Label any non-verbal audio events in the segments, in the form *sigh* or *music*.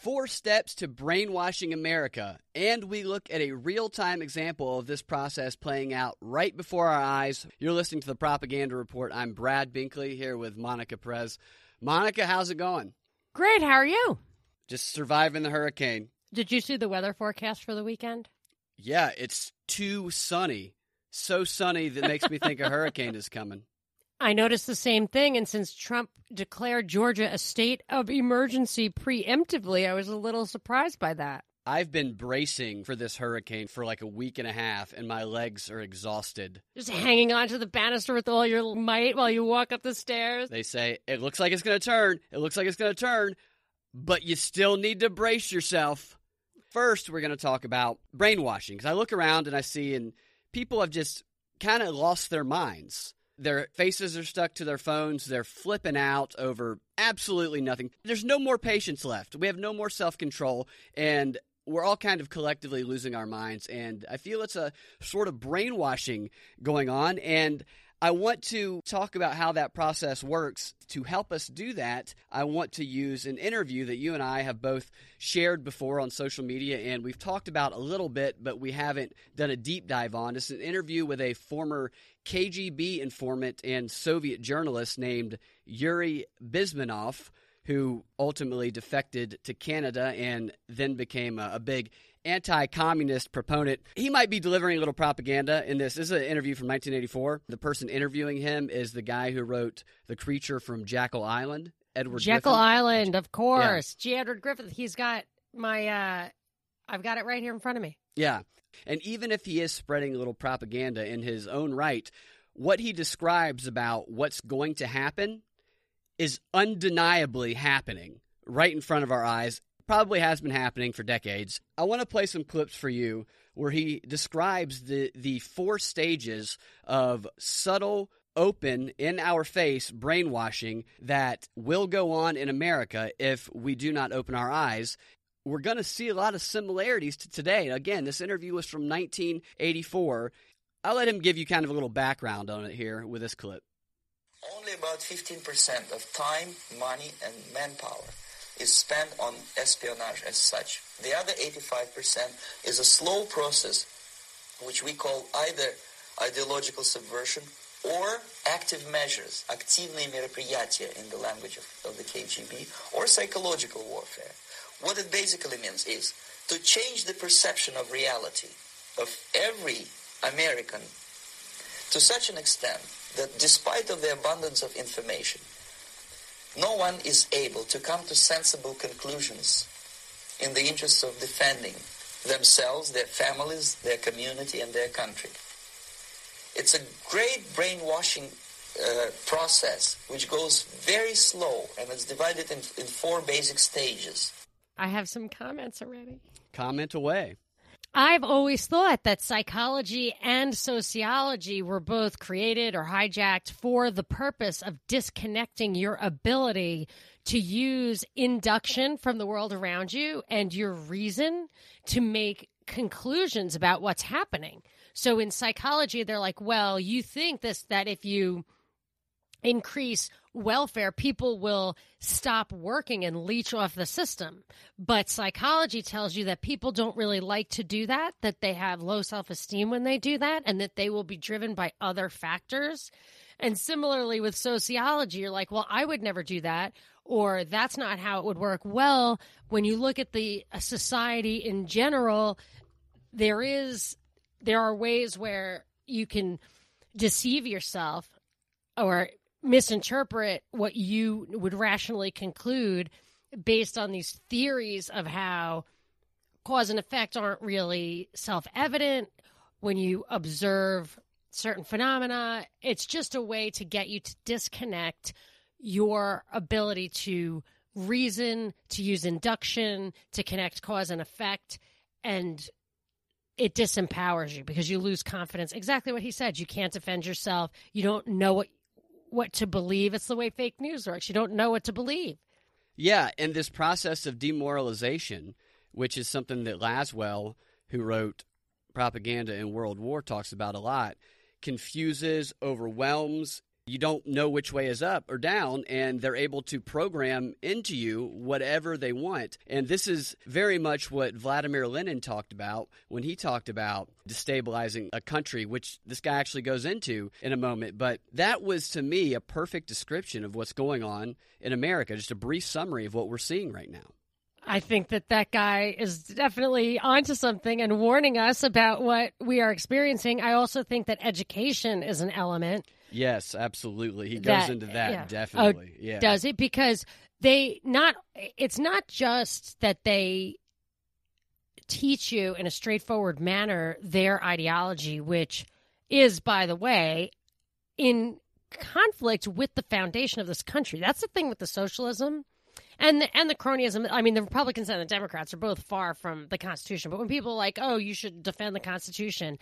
Four steps to brainwashing America. And we look at a real time example of this process playing out right before our eyes. You're listening to the Propaganda Report. I'm Brad Binkley here with Monica Perez. Monica, how's it going? Great. How are you? Just surviving the hurricane. Did you see the weather forecast for the weekend? Yeah, it's too sunny. So sunny that makes me think a hurricane is coming. I noticed the same thing. And since Trump declared Georgia a state of emergency preemptively, I was a little surprised by that. I've been bracing for this hurricane for like a week and a half, and my legs are exhausted. Just hanging onto the banister with all your might while you walk up the stairs. They say, it looks like it's going to turn. It looks like it's going to turn, but you still need to brace yourself. First, we're going to talk about brainwashing because I look around and I see, and people have just kind of lost their minds. Their faces are stuck to their phones. They're flipping out over absolutely nothing. There's no more patience left. We have no more self control. And we're all kind of collectively losing our minds. And I feel it's a sort of brainwashing going on. And I want to talk about how that process works. To help us do that, I want to use an interview that you and I have both shared before on social media and we've talked about a little bit, but we haven't done a deep dive on. It's an interview with a former KGB informant and Soviet journalist named Yuri Bezmenov, who ultimately defected to Canada and then became a, a big anti communist proponent. He might be delivering a little propaganda in this. This is an interview from 1984. The person interviewing him is the guy who wrote The Creature from Jekyll Island, Edward Jekyll Griffin. Island, of course. G. Edward Griffin. He's got my, uh, I've got it right here in front of me. Yeah. And even if he is spreading a little propaganda in his own right, what he describes about what's going to happen is undeniably happening right in front of our eyes. Probably has been happening for decades. I want to play some clips for you where he describes the, the four stages of subtle, open, in our face brainwashing that will go on in America if we do not open our eyes we're going to see a lot of similarities to today. Again, this interview was from 1984. I'll let him give you kind of a little background on it here with this clip. Only about 15% of time, money, and manpower is spent on espionage as such. The other 85% is a slow process which we call either ideological subversion or active measures, активные мероприятия in the language of, of the KGB, or psychological warfare. What it basically means is to change the perception of reality of every American to such an extent that despite of the abundance of information, no one is able to come to sensible conclusions in the interests of defending themselves, their families, their community, and their country. It's a great brainwashing uh, process which goes very slow and it's divided in, in four basic stages. I have some comments already. Comment away. I've always thought that psychology and sociology were both created or hijacked for the purpose of disconnecting your ability to use induction from the world around you and your reason to make conclusions about what's happening. So in psychology, they're like, well, you think this, that if you increase welfare, people will stop working and leech off the system. But psychology tells you that people don't really like to do that, that they have low self esteem when they do that, and that they will be driven by other factors. And similarly with sociology, you're like, well, I would never do that, or that's not how it would work. Well, when you look at the uh, society in general, there is, there are ways where you can deceive yourself or misinterpret what you would rationally conclude based on these theories of how cause and effect aren't really self evident when you observe certain phenomena. It's just a way to get you to disconnect your ability to reason, to use induction, to connect cause and effect. And it disempowers you because you lose confidence. Exactly what he said. You can't defend yourself. You don't know what what to believe. It's the way fake news works. You don't know what to believe. Yeah, and this process of demoralization, which is something that Lasswell, who wrote Propaganda in World War, talks about a lot, confuses, overwhelms you don't know which way is up or down, and they're able to program into you whatever they want. And this is very much what Vladimir Lenin talked about when he talked about destabilizing a country, which this guy actually goes into in a moment. But that was to me a perfect description of what's going on in America, just a brief summary of what we're seeing right now. I think that that guy is definitely onto something and warning us about what we are experiencing. I also think that education is an element. Yes, absolutely. He goes That- into that yeah. definitely. Oh, yeah. Does it? Because they not, it's not just that they teach you in a straightforward manner their ideology, which is, by the way, in conflict with the foundation of this country. That's the thing with the socialism and the, and the cronyism. I mean, the Republicans and the Democrats are both far from the Constitution. But when people are like, "Oh, you should defend the Constitution,"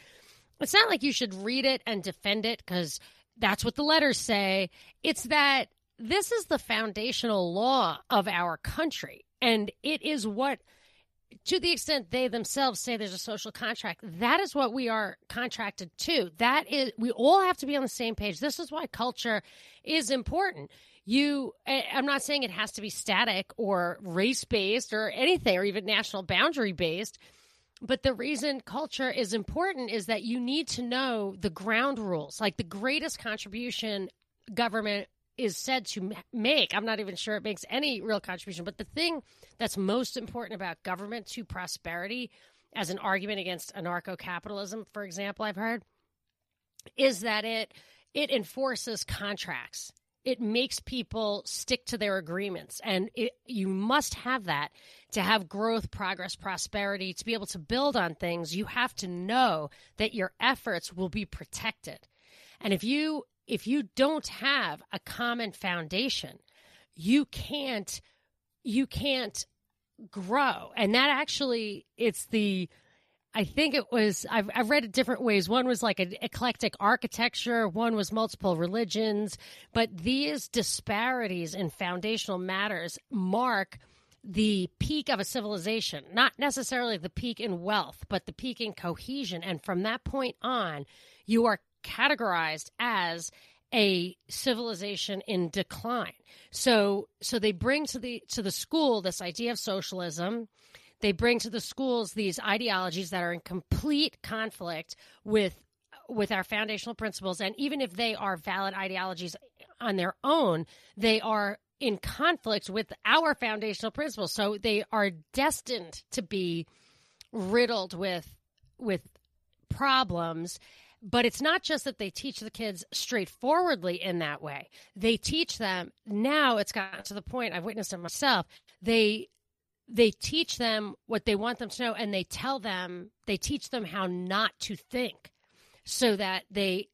it's not like you should read it and defend it because that's what the letters say. It's that this is the foundational law of our country, and it is what to the extent they themselves say there's a social contract, that is what we are contracted to. That is, we all have to be on the same page. This is why culture is important. You, I'm not saying it has to be static or race based or anything or even national boundary based. But the reason culture is important is that you need to know the ground rules. Like the greatest contribution government is said to make. I'm not even sure it makes any real contribution. But the thing that's most important about government to prosperity, as an argument against anarcho capitalism, for example, I've heard, is that it it enforces contracts. It makes people stick to their agreements, and it, you must have that to have growth, progress, prosperity. To be able to build on things, you have to know that your efforts will be protected. And if you if you don't have a common foundation, you can't you can't grow. And that actually it's the I think it was I've I've read it different ways. One was like an eclectic architecture, one was multiple religions, but these disparities in foundational matters mark the peak of a civilization, not necessarily the peak in wealth, but the peak in cohesion. And from that point on, you are categorized as a civilization in decline. So so they bring to the to the school this idea of socialism. They bring to the schools these ideologies that are in complete conflict with with our foundational principles and even if they are valid ideologies on their own, they are in conflict with our foundational principles. So they are destined to be riddled with with problems but it's not just that they teach the kids straightforwardly in that way. They teach them now it's gotten to the point I've witnessed it myself. They they teach them what they want them to know and they tell them they teach them how not to think so that they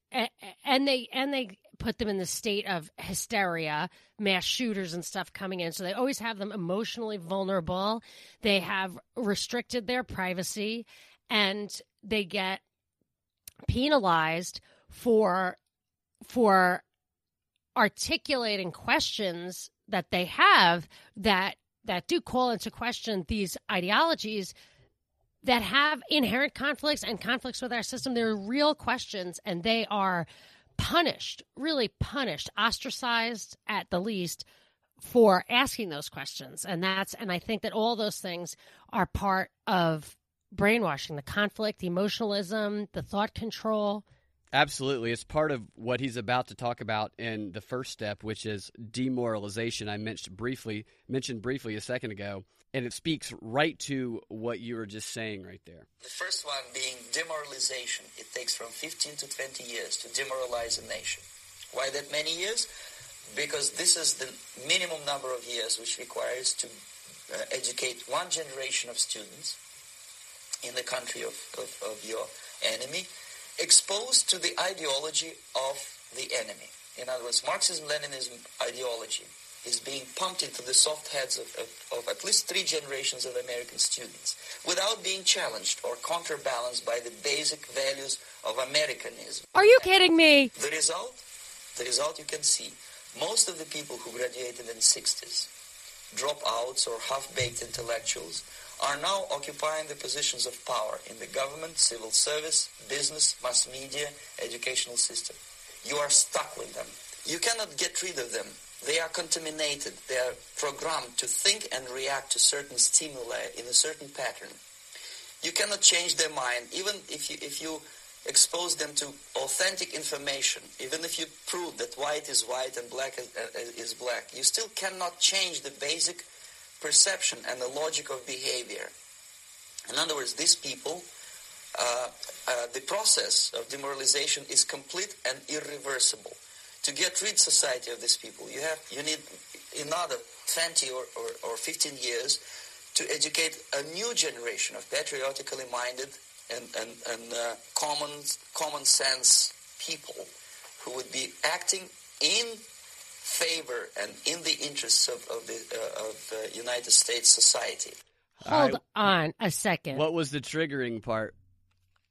and they and they put them in the state of hysteria mass shooters and stuff coming in. So they always have them emotionally vulnerable. They have restricted their privacy and they get penalized for for articulating questions that they have that that do call into question these ideologies that have inherent conflicts and conflicts with our system. They're real questions and they are punished, really punished, ostracized at the least for asking those questions. And that's and I think that all those things are part of brainwashing, the conflict, the emotionalism, the thought control. Absolutely. It's part of what he's about to talk about in the first step, which is demoralization. I mentioned briefly mentioned briefly a second ago, and it speaks right to what you were just saying right there. The first one being demoralization. It takes from 15 to 20 years to demoralize a nation. Why that many years? Because this is the minimum number of years which requires to uh, educate one generation of students in the country of, of, of your enemy, exposed to the ideology of the enemy. In other words, Marxism-Leninism ideology is being pumped into the soft heads of, of, of at least three generations of American students without being challenged or counterbalanced by the basic values of Americanism. Are you kidding me? The result? The result you can see. Most of the people who graduated in the 60s, dropouts or half-baked intellectuals, are now occupying the positions of power in the government, civil service, business, mass media, educational system. You are stuck with them. You cannot get rid of them. They are contaminated. They are programmed to think and react to certain stimuli in a certain pattern. You cannot change their mind, even if you, if you expose them to authentic information, even if you prove that white is white and black is, uh, is black. You still cannot change the basic perception and the logic of behavior. In other words, these people, uh, uh, the process of demoralization is complete and irreversible. To get rid society of these people, you have you need another 20 or, or, or 15 years to educate a new generation of patriotically minded and, and, and uh, common common sense people who would be acting in favor and in the interests of, of the uh, of the United States society. Hold on a second. What was the triggering part?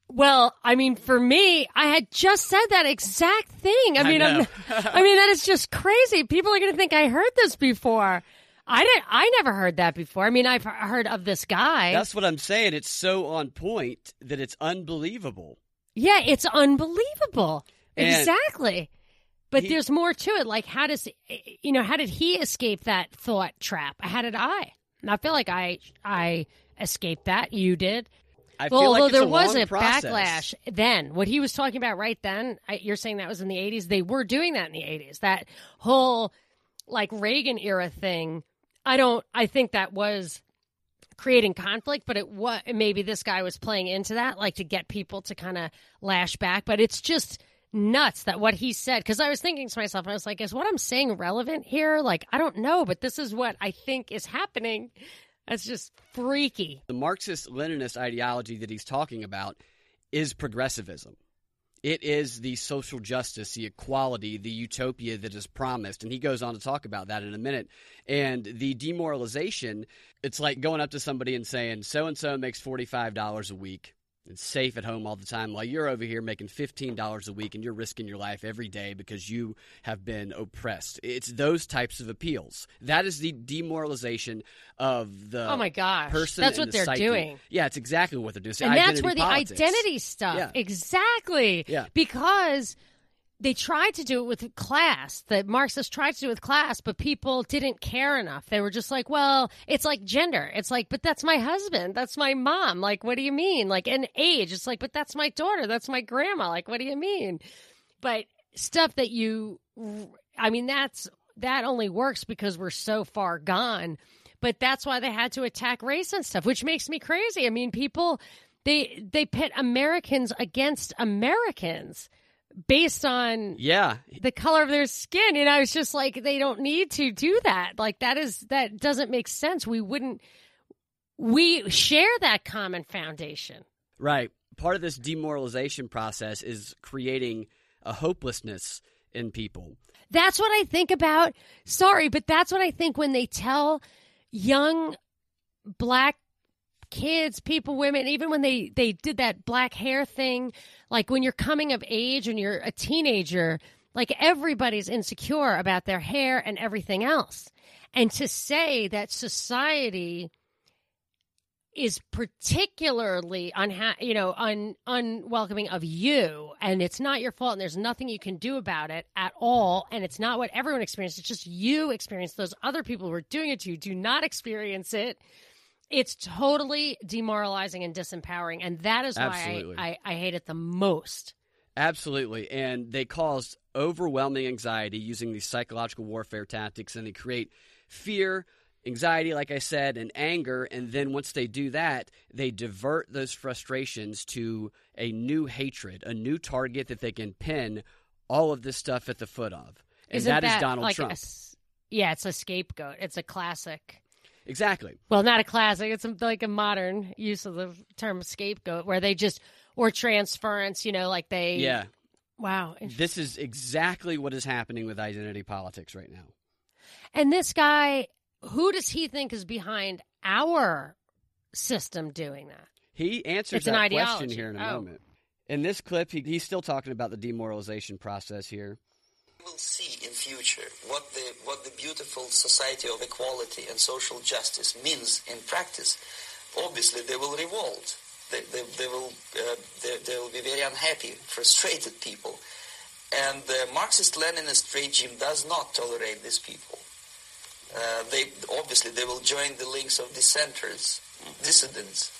Well, I mean, for me, I had just said that exact thing. I I mean, I, know. *laughs* I mean, that is just crazy. People are going to think I heard this before. I didn't. I never heard that before. I mean, I've heard of this guy. That's what I'm saying. It's so on point that it's unbelievable. yeah, it's unbelievable. And exactly. But he- there's more to it. Like, how does eh, eh, you know? How did he escape that thought trap? How did I? And I feel like I I escaped that. You did. I Well, feel like although there a was a process. backlash then, what he was talking about right then, I, you're saying that was in the 80s. They were doing that in the 80s. That whole like Reagan era thing. I don't. I think that was creating conflict, but it was maybe this guy was playing into that, like to get people to kind of lash back. But it's just nuts that what he said. Because I was thinking to myself, I was like, is what I'm saying relevant here? Like, I don't know, but this is what I think is happening. That's just freaky. The Marxist Leninist ideology that he's talking about is progressivism. It is the social justice, the equality, the utopia that is promised. And he goes on to talk about that in a minute. And the demoralization, it's like going up to somebody and saying, so and so makes $45 a week and safe at home all the time while you're over here making $15 a week and you're risking your life every day because you have been oppressed. It's those types of appeals. That is the demoralization of the Oh my gosh. person That's what the they're psyche. doing. Yeah, it's exactly what they're doing. It's and that's where the politics. identity stuff Yeah. exactly Yeah. because they tried to do it with class. The marxists tried to do it with class but people didn't care enough. They were just like well it's like gender. It's like but that's my husband. That's my mom. Like what do you mean? Like an age it's like but that's my daughter. That's my grandma. Like what do you mean? But stuff that you i mean that's that only works because we're so far gone. But that's why they had to attack race and stuff which makes me crazy. I mean people they they pit americans against americans based on Yeah, the color of their skin and i was just like they don't need to do that like that is that doesn't make sense we wouldn't we share that common foundation right. Part of this demoralization process is creating a hopelessness in people. That's what I think about. Sorry, but that's what I think when they tell young black kids, people, women, even when they they did that black hair thing, like when you're coming of age and you're a teenager, like everybody's insecure about their hair and everything else. And to say that society is particularly unha- you know un- unwelcoming of you and it's not your fault and there's nothing you can do about it at all and it's not what everyone experienced. It's just you experience those other people who are doing it to you. Do not experience it it's totally demoralizing and disempowering and that is why I, I, I hate it the most Absolutely. And they cause overwhelming anxiety using these psychological warfare tactics, and they create fear, anxiety, like I said, and anger. And then once they do that, they divert those frustrations to a new hatred, a new target that they can pin all of this stuff at the foot of. And Isn't that is that Donald like a Trump. s- yeah it's a scapegoat it's a classic exactly. well, not a classic. It's um, like a modern use of the term scapegoat, where they just or transference. You know, like they. Yeah. Wow. This is exactly what is happening with identity politics right now. And this guy, who does he think is behind our system doing that? He answers It's an that question here in a Oh. moment. In this clip, he, he's still talking about the demoralization process here. Will see in future what the what the beautiful society of equality and social justice means in practice. Obviously, they will revolt. They, they, they will uh, they, they will be very unhappy, frustrated people, And the Marxist-Leninist regime does not tolerate these people. Uh, they obviously they will join the links of dissenters, dissidents.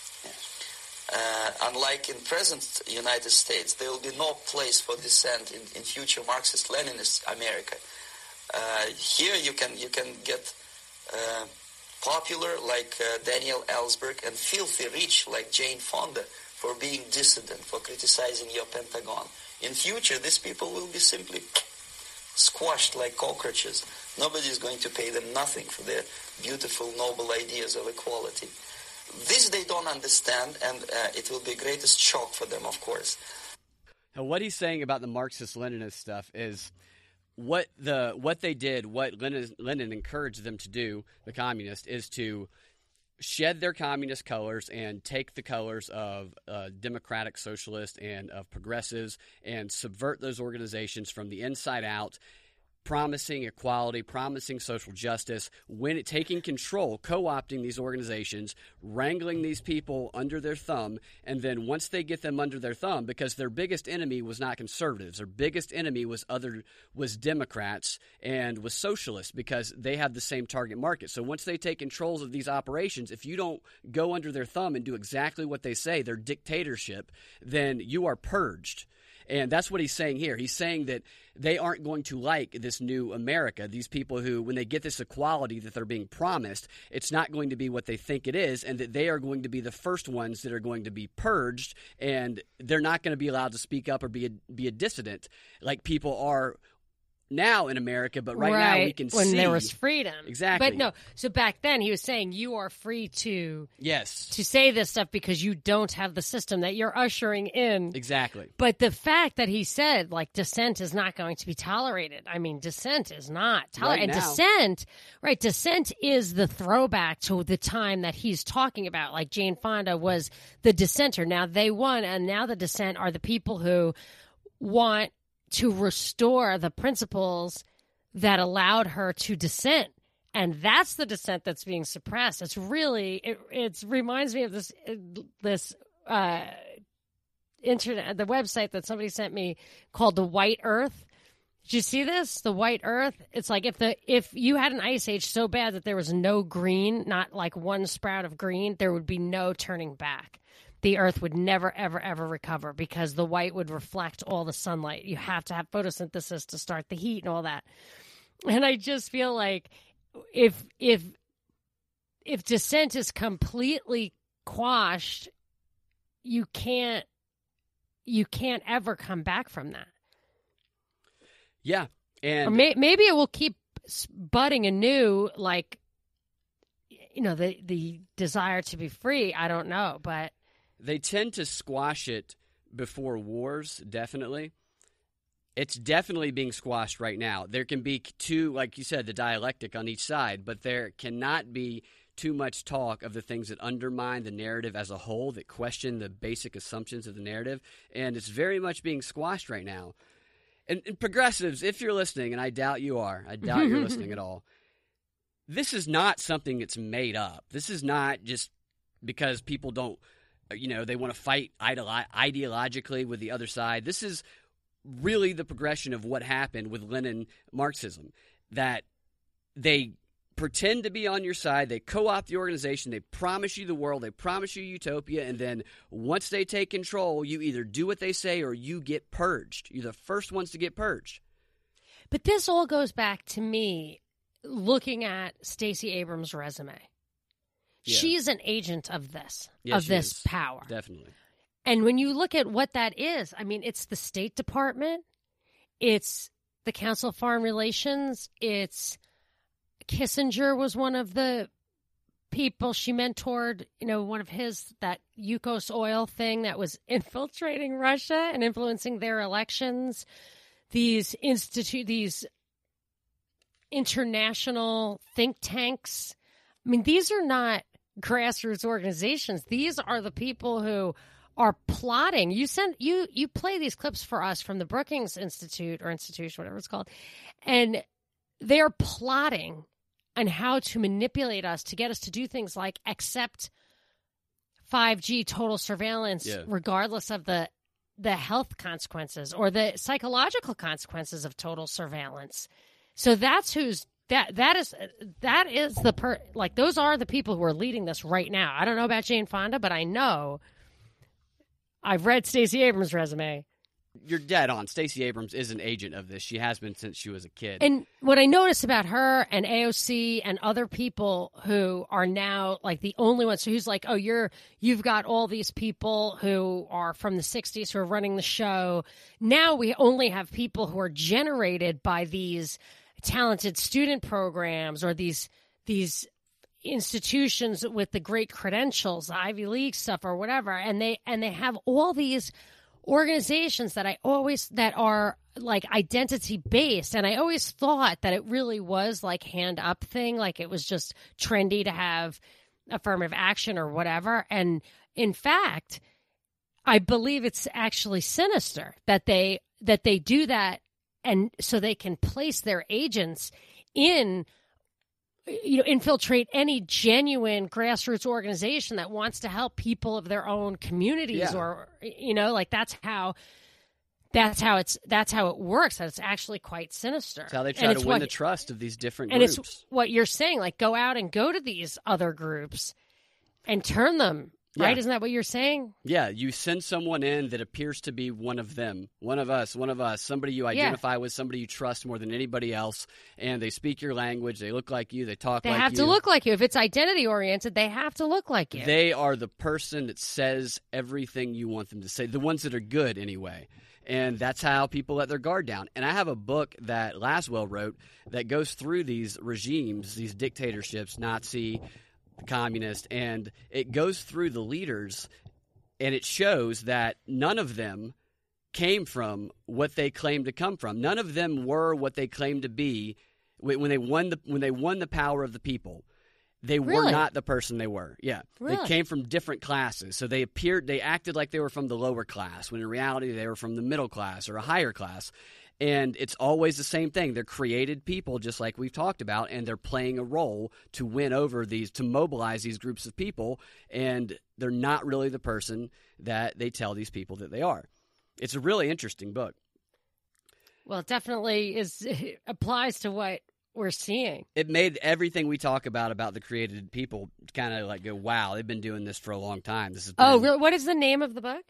Uh, unlike in present United States, there will be no place for dissent in, in future Marxist-Leninist America. Uh, here you can you can get uh, popular like uh, Daniel Ellsberg and filthy rich like Jane Fonda for being dissident, for criticizing your Pentagon. In future, these people will be simply squashed like cockroaches. Nobody is going to pay them nothing for their beautiful, noble ideas of equality. This they don't understand, and uh, it will be greatest shock for them, of course. Now, what he's saying about the Marxist-Leninist stuff is what the what they did, what Lenin, Lenin encouraged them to do, the communists, is to shed their communist colors and take the colors of uh, democratic socialist and of progressives and subvert those organizations from the inside out promising equality, promising social justice, when it, taking control, co-opting these organizations, wrangling these people under their thumb, and then once they get them under their thumb, because their biggest enemy was not conservatives, their biggest enemy was other was Democrats and was socialists because they have the same target market. So once they take controls of these operations, if you don't go under their thumb and do exactly what they say, their dictatorship, then you are purged. And that's what he's saying here. He's saying that they aren't going to like this new America. These people who, when they get this equality that they're being promised, it's not going to be what they think it is, and that they are going to be the first ones that are going to be purged, and they're not going to be allowed to speak up or be a, be a dissident like people are now in America, but right, right. now we can when see there was freedom. Exactly. But no, so back then he was saying you are free to yes to say this stuff because you don't have the system that you're ushering in. exactly But the fact that he said like dissent is not going to be tolerated. I mean, dissent is not tolerated. Right and dissent, right? Dissent is the throwback to the time that he's talking about. Like Jane Fonda was the dissenter. Now they won, and now the dissent are the people who want to restore the principles that allowed her to dissent. And that's the dissent that's being suppressed. It's really it. It reminds me of this this uh, internet the website that somebody sent me called the White Earth. Did you see this? The White Earth. It's like if the if you had an ice age so bad that there was no green, not like one sprout of green, there would be no turning back. The Earth would never, ever, ever recover because the white would reflect all the sunlight. You have to have photosynthesis to start the heat and all that. And I just feel like if if if dissent is completely quashed, you can't you can't ever come back from that. yeah and may, maybe it will keep budding anew, like you know the the desire to be free. I don't know, but they tend to squash it before wars definitely. It's definitely being squashed right now. There can be two like you said the dialectic on each side but there cannot be too much talk of the things that undermine the narrative as a whole that question the basic assumptions of the narrative and it's very much being squashed right now. And, and progressives if you're listening and i doubt you are i doubt you're listening at *laughs* all this is not something that's made up. This is not just because people don't you know they want to fight ideolo- ideologically with the other side. This is really the progression of what happened with lenin marxism that they pretend to be on your side they co-opt the organization they promise you the world they promise you utopia and then once they take control you either do what they say or you get purged. You're the first ones to get purged. But this all goes back to me looking at Stacey Abrams' resume. Yeah. She's an agent of this, of this is. power. definitely And when you look at what that is, I mean, it's the State Department, it's the Council of Foreign Relations, it's Kissinger was one of the people she mentored, you know, one of his, that Yukos oil thing that was *laughs* infiltrating Russia and influencing their elections. These institute, these international think tanks. I mean, these are not grassroots organizations. These are the people who are plotting. You send you you play these clips for us from the Brookings Institute or institution, whatever it's called, and they're plotting on how to manipulate us to get us to do things like accept 5G total surveillance, Yeah. regardless of the the health consequences or the psychological consequences of total surveillance. So that's who's that that is that is the per like those are the people who are leading this right now. I don't know about Jane Fonda, but I know I've read Stacey Abrams' resume. You're dead on. Stacey Abrams is an agent of this. She has been since she was a kid. And what I notice about her and AOC and other people who are now like the only ones who's like, oh, you're you've got all these people who are from the '60s who are running the show. Now we only have people who are generated by these talented student programs or these these institutions with the great credentials, Ivy League stuff or whatever, and they and they have all these organizations that I always that are like identity based and I always thought that it really was like hand up thing like it was just trendy to have affirmative action or whatever. And in fact I believe it's actually sinister that they that they do that and so they can place their agents in you know infiltrate any genuine grassroots organization that wants to help people of their own communities Yeah. or you know like that's how that's how it's that's how it works that's actually quite sinister That's how they And try to win what- the trust of these different and groups. it's what you're saying like go out and go to these other groups and turn them right Yeah. isn't that what you're saying Yeah, you send someone in that appears to be one of them, one of us, one of us, somebody you identify with, somebody you trust more than anybody else, and they speak your language, they look like you, they talk like you. they like have you. to look like you if it's identity oriented they have to look like you They are the person that says everything you want them to say, the ones that are good anyway. And that's how people let their guard down. And I have a book that Lasswell wrote that goes through these regimes, these dictatorships, Nazi, communist, and it goes through the leaders and it shows that none of them came from what they claimed to come from. None of them were what they claimed to be when when they won the when they won the power of the people. They were not the person they were. Yeah, they came from different classes. So they appeared, they acted like they were from the lower class, when in reality they were from the middle class or a higher class. And it's always the same thing. They're created people, just like we've talked about, and they're playing a role to win over these, to mobilize these groups of people. And they're not really the person that they tell these people that they are. It's a really interesting book. Well, it definitely is *laughs* applies to what we're seeing. It made everything we talk about about the created people kind of like go, wow, they've been doing this for a long time. This is Oh, really? what is the name of the book?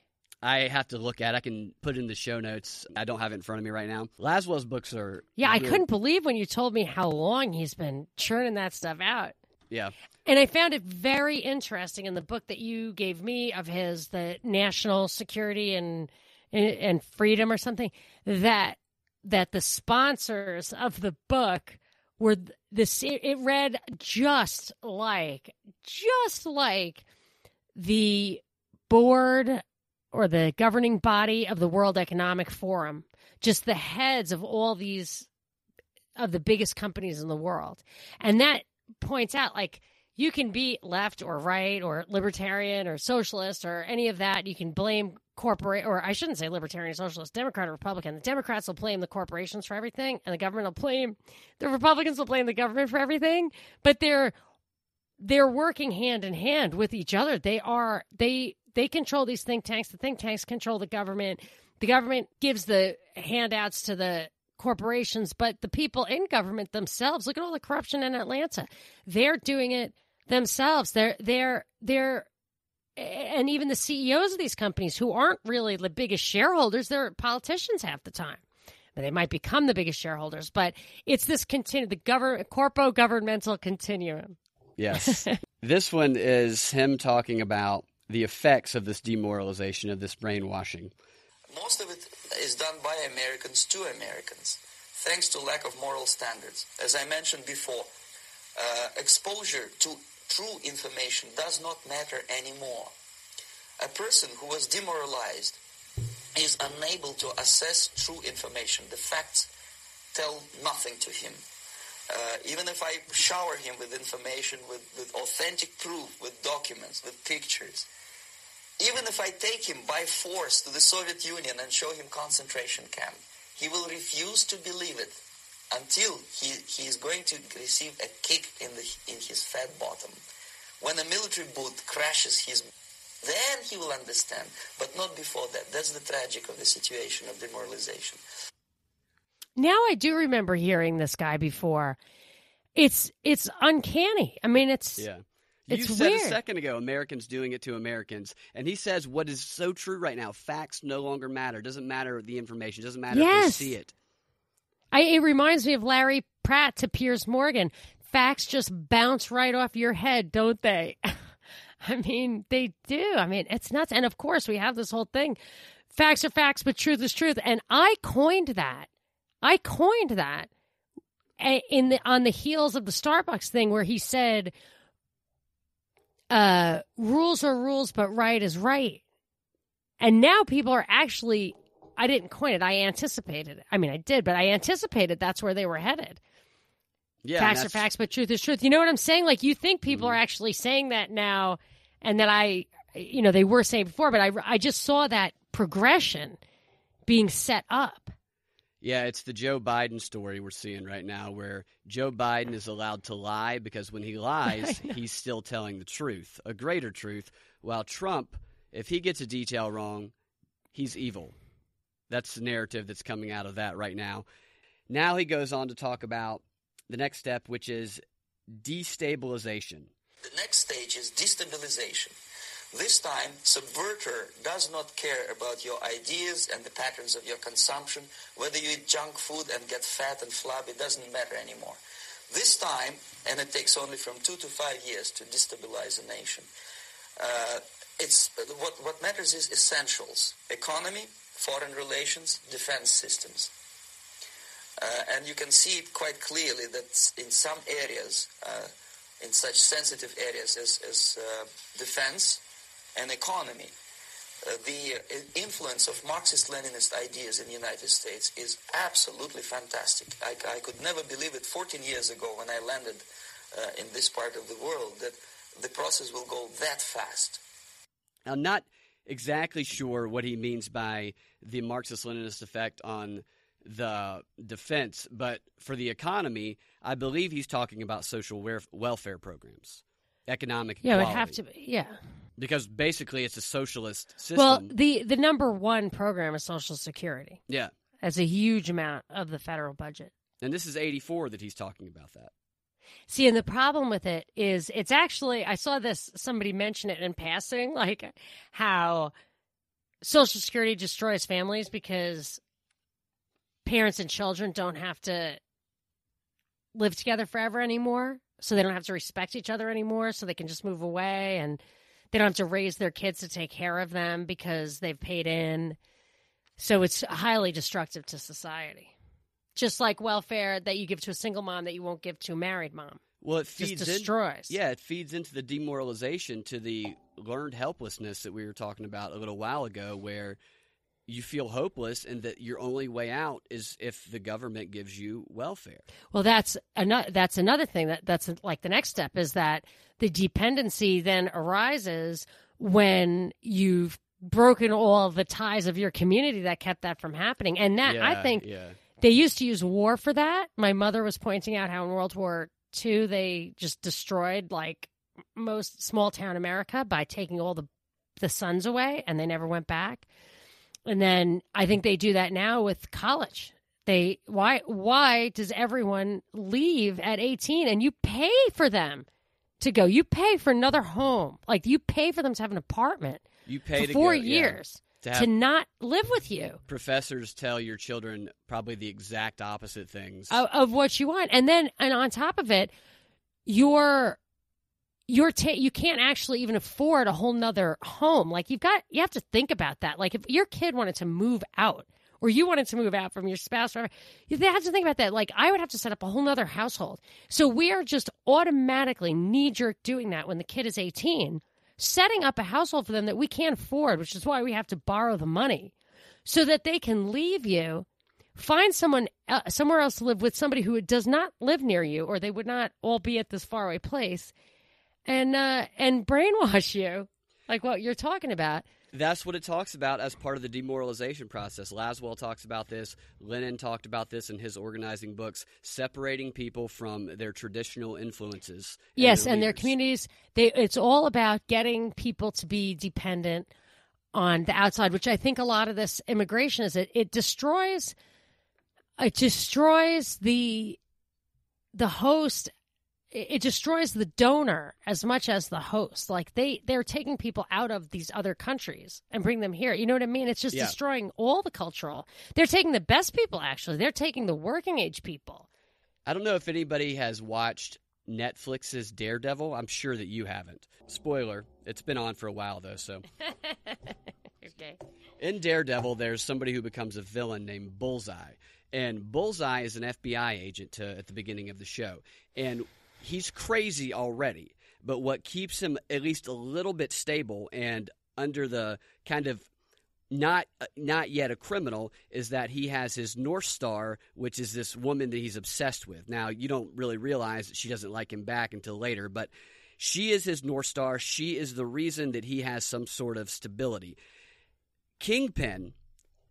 I have to look at. I can put it in the show notes. I don't have it in front of me right now. Lasswell's books are Yeah, I couldn't believe when you told me how long he's been churning that stuff out. Yeah, And I found it very interesting in the book that you gave me of his, the national security and and freedom or something, that that the sponsors of the book were th- this. It read just like just like the board or the governing body of the World Economic Forum, just the heads of all these of the biggest companies in the world. And that points out like you can be left or right or libertarian or socialist or any of that. You can blame corporate or I shouldn't say libertarian, socialist, Democrat or Republican. The Democrats will blame the corporations for everything and the government will blame the Republicans will blame the government for everything. But they're they're working hand in hand with each other. They are they they control these think tanks. The think tanks control the government. The government gives the handouts to the corporations, but the people in government themselves, look at all the corruption in Atlanta. They're doing it themselves. They're they're they're and even the CEOs of these companies who aren't really the biggest shareholders, they're politicians half the time. But they might become the biggest shareholders, but it's this continue the government corpo governmental continuum. yes. *laughs* this one is him talking about the effects of this demoralization of this brainwashing. Most of it is done by Americans to Americans, thanks to lack of moral standards. As I mentioned before, uh, exposure to true information does not matter anymore. A person who was demoralized is unable to assess true information. The facts tell nothing to him. Uh, even if I shower him with information, with, with authentic proof, with documents, with pictures, even if I take him by force to the Soviet Union and show him concentration camp, he will refuse to believe it until he, he is going to receive a kick in, the, in his fat bottom. When a military boot crashes his Then he will understand, but not before that. That's the tragic of the situation of demoralization. Now I do remember hearing this guy before. It's it's uncanny. I mean, it's Yeah. You It's said weird. a second ago, Americans doing it to Americans. And he says what is so true right now. Facts no longer matter. Doesn't matter the information. Doesn't matter Yes. if they see it. I, it reminds me of Larry Pratt to Piers Morgan. Facts just bounce right off your head, don't they? *laughs* I mean, they do. I mean, it's nuts. And of course, we have this whole thing facts are facts, but truth is truth. And I coined that. I coined that eh, in the on the heels of the Starbucks thing where he said uh rules are rules but right is right. And now people are actually I didn't coin it. I anticipated it. I mean, I did, but I anticipated that's where they were headed. Yeah. facts are facts, but truth is truth. You know what I'm saying? Like, you think people Mm-hmm. are actually saying that now, and that I, you know, they were saying before, but I, I just saw that progression being set up. Yeah, it's the Joe Biden story we're seeing right now where Joe Biden is allowed to lie because when he *laughs* lies, he's still telling the truth, a greater truth, while Trump, if he gets a detail wrong, he's evil. That's the narrative that's coming out of that right now. Now he goes on to talk about the next step, which is destabilization. The next stage is destabilization. This time, subverter does not care about your ideas and the patterns of your consumption. Whether you eat junk food and get fat and flabby, doesn't matter anymore. This time, and it takes only from two to five years to destabilize a nation. Uh, it's what what matters is essentials: economy, foreign relations, defense systems. Uh, and you can see it quite clearly that in some areas, uh, in such sensitive areas as, as uh, defense and economy, uh, the uh, influence of Marxist-Leninist ideas in the United States is absolutely fantastic. I, I could never believe it 14 years ago when I landed uh, in this part of the world that the process will go that fast. I'm not exactly sure what he means by the Marxist Leninist effect on the defense, but for the economy, I believe he's talking about social welfare programs, economic Yeah, it would have to be. Yeah. Because basically it's a socialist system. Well, the, the number one program is Social Security. yeah, That's a huge amount of the federal budget. and this is 84 that he's talking about that. See, and the problem with it is it's actually, I saw this, somebody mention it in passing, *laughs* like how Social Security destroys families because parents and children don't have to live together forever anymore. So they don't have to respect each other anymore. So they can just move away and they don't have to raise their kids to take care of them because they've paid in. So it's highly destructive to society. Just like welfare that you give to a single mom that you won't give to a married mom. Well, it Just feeds in, destroys. yeah, it feeds into the demoralization to the learned helplessness that we were talking about a little while ago, where you feel hopeless and that your only way out is if the government gives you welfare. Well, that's another. That's another thing that that's like the next step is that the dependency then arises when you've broken all the ties of your community that kept that from happening. And that I think yeah. they used to use war for that. My mother was pointing out how in World War II they just destroyed like most small town America by taking all the the sons away, and they never went back. And then I think they do that now with college. They why why does everyone leave at 18 and you pay for them to go? You pay for another home. Like you pay for them to have an apartment You pay for to 4 go- yeah, years to to, not live with you professors tell your children probably the exact opposite things. of, of what you want. And then and on top of it, you're you're ta- you can't actually even afford a whole nother home. Like you've got you have to think about that. Like if your kid wanted to move out or you wanted to move out from your spouse, whatever, you have to think about that. Like I would have to set up a whole nother household. So we are just automatically knee jerk doing that when the kid is 18, setting up a household for them that we can't afford, which is why we have to borrow the money so that they can leave you find someone uh, somewhere else to live with somebody who does not live near you or they would not all be at this faraway place and uh and brainwash you like what you're talking about. That's what it talks about as part of the demoralization process. Lasswell talks about this. Lenin talked about this in his organizing books, separating people from their traditional influences. Yes, their and their communities. They it's all about getting people to be dependent on the outside, which I think a lot of this immigration is. It it destroys. It destroys the the host it destroys the donor as much as the host. Like they they're taking people out of these other countries and bring them here. You know what i mean? It's just Yeah. destroying all the cultural. They're taking the best people actually. They're taking the working age people. I don't know if anybody has watched Netflix's Daredevil. I'm sure that you haven't. Spoiler, it's been on for a while though, so. *laughs* Okay. In Daredevil, there's somebody who becomes a villain named Bullseye, and Bullseye is an FBI agent to, at the beginning of the show, and he's crazy already. But what keeps him at least a little bit stable and under the kind of not uh, not yet a criminal is that he has his north star which is this woman that he's obsessed with now you don't really realize that she doesn't like him back until later but she is his north star she is the reason that he has some sort of stability Kingpin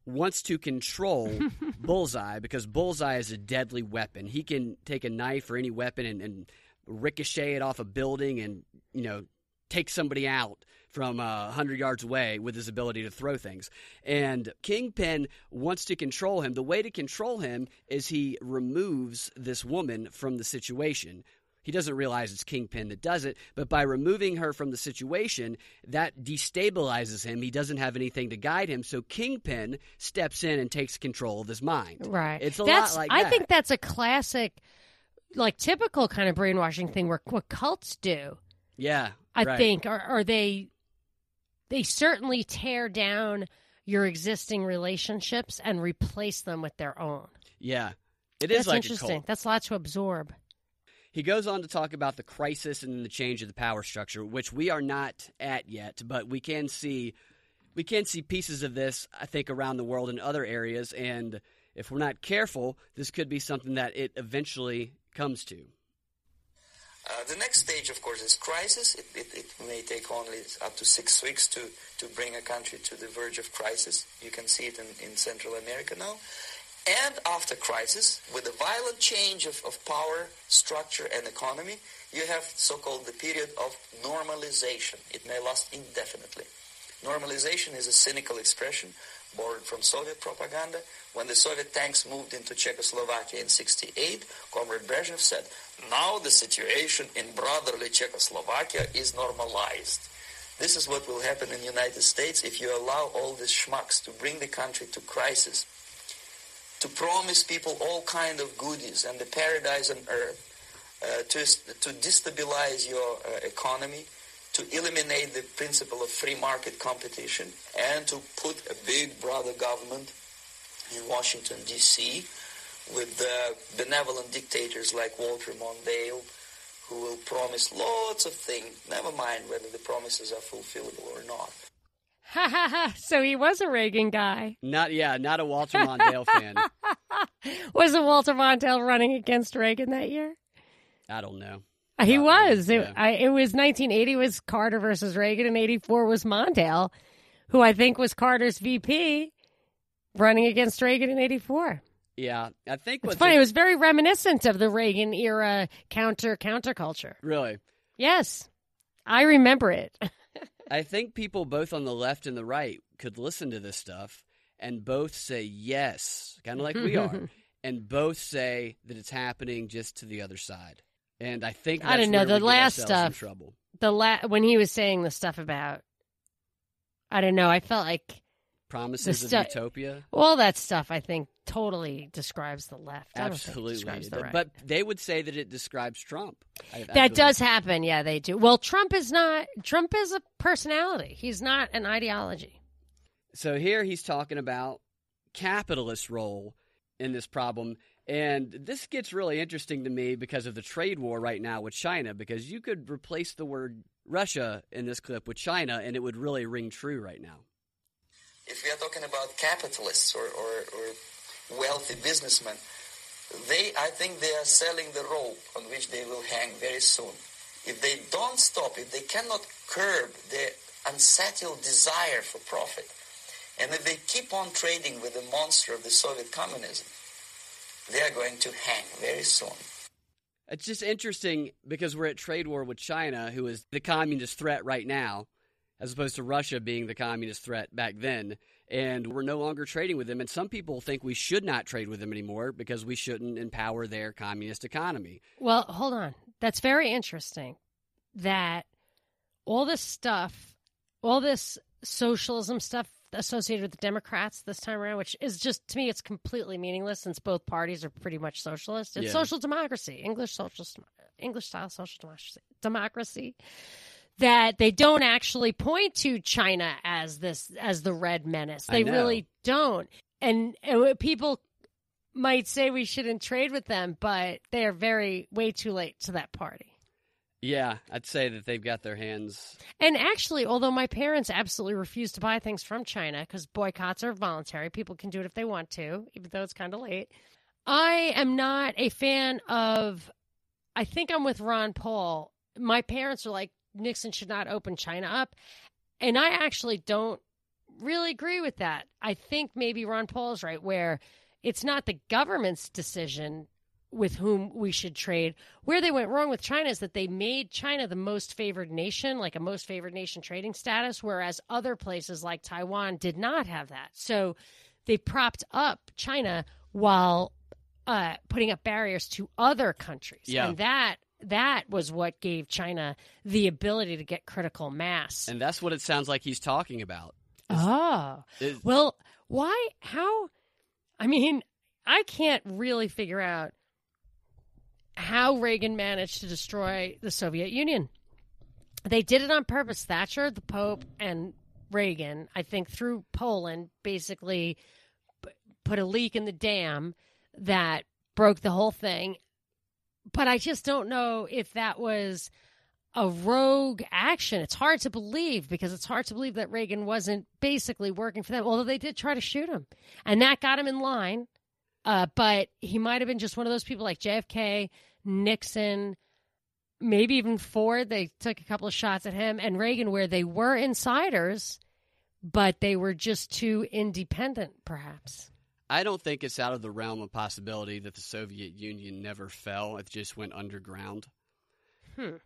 wants to control *laughs* Bullseye because Bullseye is a deadly weapon. He can take a knife or any weapon and, and ricochet it off a building and, you know, take somebody out from uh, 100 yards away with his ability to throw things. And Kingpin wants to control him. The way to control him is he removes this woman from the situation. He doesn't realize it's Kingpin that does it, but by removing her from the situation, that destabilizes him. He doesn't have anything to guide him, so Kingpin steps in and takes control of his mind. right It's a that's lot like i that. think that's a classic like typical kind of brainwashing thing where what cults do yeah, I right. think, or, or they they certainly tear down your existing relationships and replace them with their own. Yeah, it is That's like a interesting. That's a lot to absorb. He goes on to talk about the crisis and the change of the power structure, which we are not at yet, but we can see we can see pieces of this, I think, around the world in other areas, and if we're not careful, this could be something that it eventually comes to. Uh, the next stage, of course, is crisis. It, it, it may take only up to six weeks to, to bring a country to the verge of crisis. You can see it in, in Central America now. And after crisis, with a violent change of, of power, structure, and economy, you have so-called the period of normalization. It may last indefinitely. Normalization is a cynical expression borrowed from Soviet propaganda. When the Soviet tanks moved into Czechoslovakia in 68, Comrade Brezhnev said, now the situation in brotherly Czechoslovakia is normalized. This is what will happen in the United States if you allow all these schmucks to bring the country to crisis, to promise people all kind of goodies and the paradise on earth, uh, to, to destabilize your uh, economy, to eliminate the principle of free market competition, and to put a big brother government in Washington, D.C., with benevolent dictators like Walter Mondale, who will promise lots of things, never mind whether the promises are fulfillable or not. Ha ha ha! So he was a Reagan guy. Not yeah, not a Walter Mondale fan. *laughs* Wasn't Walter Mondale running against Reagan that year? I don't know. Uh, he Probably, was. It, yeah. I, it was 1980 was Carter versus Reagan, and 84 was Mondale, who I think was Carter's VP, running against Reagan in 84. Yeah, I think It's what's funny. It was very reminiscent of the Reagan era counter counterculture. really. Yes, I remember it. *laughs* I think people both on the left and the right could listen to this stuff and both say yes, kind of like we are, *laughs* and both say that it's happening just to the other side. And I think I don't know, the last stuff- trouble. the la- when he was saying the stuff about, I don't know. I felt like Promises of stu- utopia. all that stuff. I think totally describes the left. I don't think it Absolutely, the But- right. but they would say that it describes Trump. I- I That believe. does happen. Yeah, they do. Well, Trump is not. Trump is a personality. He's not an ideology. So here he's talking about capitalist role in this problem. And this gets really interesting to me because of the trade war right now with China, because you could replace the word Russia in this clip with China and it would really ring true right now. If we are talking about capitalists or, or, or wealthy businessmen, they, I think they are selling the rope on which they will hang very soon. If they don't stop, if they cannot curb the unsettled desire for profit. And if they keep on trading with the monster of the Soviet communism, they are going to hang very soon. It's just interesting because we're at trade war with China, who is the communist threat right now, as opposed to Russia being the communist threat back then. And we're no longer trading with them. And some people think we should not trade with them anymore because we shouldn't empower their communist economy. Well, hold on. That's very interesting that all this stuff, all this socialism stuff associated with the Democrats this time around, which is just to me, it's completely meaningless since both parties are pretty much socialist. It's Yeah. social democracy, English social, English style social democracy. Democracy that they don't actually point to China as this as the red menace. They really don't, and, and people might say we shouldn't trade with them, but they are very way too late to that party. Yeah, I'd say that they've got their hands. And actually, although my parents absolutely refuse to buy things from China because boycotts are voluntary, people can do it if they want to, even though it's kind of late. I am not a fan of. I think I'm with Ron Paul. My parents are like Nixon should not open China up, and I actually don't really agree with that. I think maybe Ron Paul is right, where it's not the government's decision with whom we should trade. Where they went wrong with China is that they made China the most favored nation, like a most favored nation trading status, whereas other places like Taiwan did not have that. So they propped up China while uh, putting up barriers to other countries. Yeah. And that that was what gave China the ability to get critical mass. And that's what it sounds like he's talking about. oh. Is- Well, why? How? I mean, I can't really figure out how Reagan managed to destroy the Soviet Union. They did it on purpose. Thatcher, the Pope, and Reagan, I think, through Poland, basically put a leak in the dam that broke the whole thing. But I just don't know if that was a rogue action. It's hard to believe because it's hard to believe that Reagan wasn't basically working for them, although they did try to shoot him. And that got him in line. Uh, but he might have been just one of those people like JFK, Nixon, maybe even Ford. They took a couple of shots at him and Reagan, where they were insiders, but they were just too independent, perhaps. I don't think it's out of the realm of possibility that the Soviet Union never fell. It just went underground. Hmm.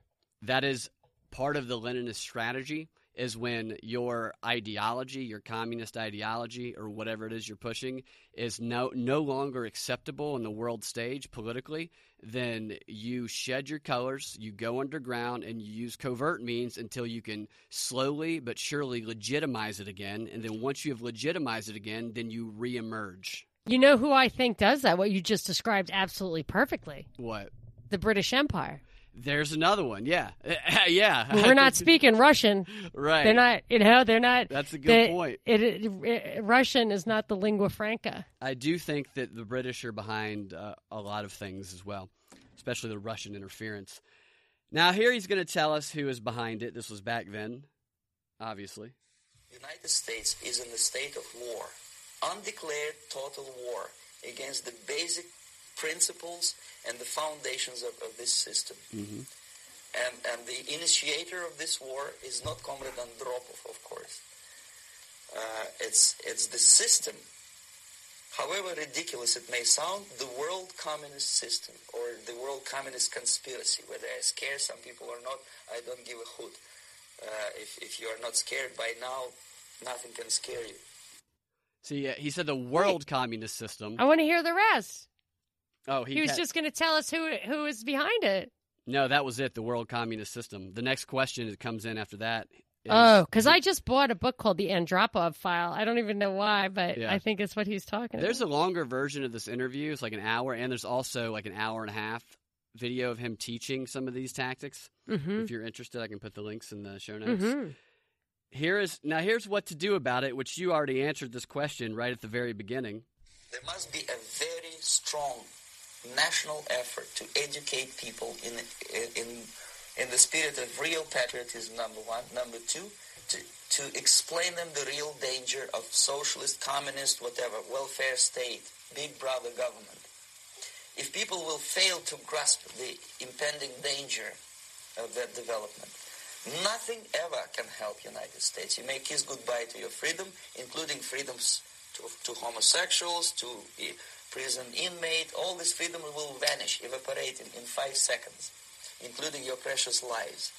That is part of the Leninist strategy is when your ideology, your communist ideology or whatever it is you're pushing is no no longer acceptable on the world stage politically, then you shed your colors, you go underground and you use covert means until you can slowly but surely legitimize it again, and then once you have legitimized it again, then you reemerge. You know who I think does that? What you just described absolutely perfectly What? the British Empire. There's another one. Yeah. *laughs* yeah. We're not speaking Russian. *laughs* right. They're not, you know, they're not. That's a good they- point. It, it, it- Russian is not the lingua franca. I do think that the British are behind uh, a lot of things as well, especially the Russian interference. Now, here he's going to tell us who is behind it. This was back then, obviously. United States is in a state of war, undeclared total war against the basic principles and the foundations of, of this system. And, and the initiator of this war is not Comrade Andropov, of course. Uh, it's, it's the system, however ridiculous it may sound, the world communist system or the world communist conspiracy, whether I scare some people or not, I don't give a hoot. Uh, if, if you are not scared by now, nothing can scare you. See, uh, he said the world communist system. I want to hear the rest. Oh, he, He was had- just going to tell us who who is behind it. no, that was it. The world communist system. The next question that comes in after that. Is, Oh, because I just bought a book called The Andropov File. I don't even know why, but Yeah. I think it's what he's talking about. There's a longer version of this interview. It's like an hour, and there's also like an hour and a half video of him teaching some of these tactics. hmm If you're interested, I can put the links in the show notes. hmm Here is now. Here's what to do about it, which you already answered this question right at the very beginning. There must be a very strong national effort to educate people in in in the spirit of real patriotism. Number one, number two, to to explain them the real danger of socialist, communist, whatever welfare state, big brother government. If people will fail to grasp the impending danger of that development, Nothing ever can help United States. You may kiss goodbye to your freedom, including freedoms to, to homosexuals, to the prison inmate. All this freedom will vanish, evaporate in, in five seconds, including your precious lives.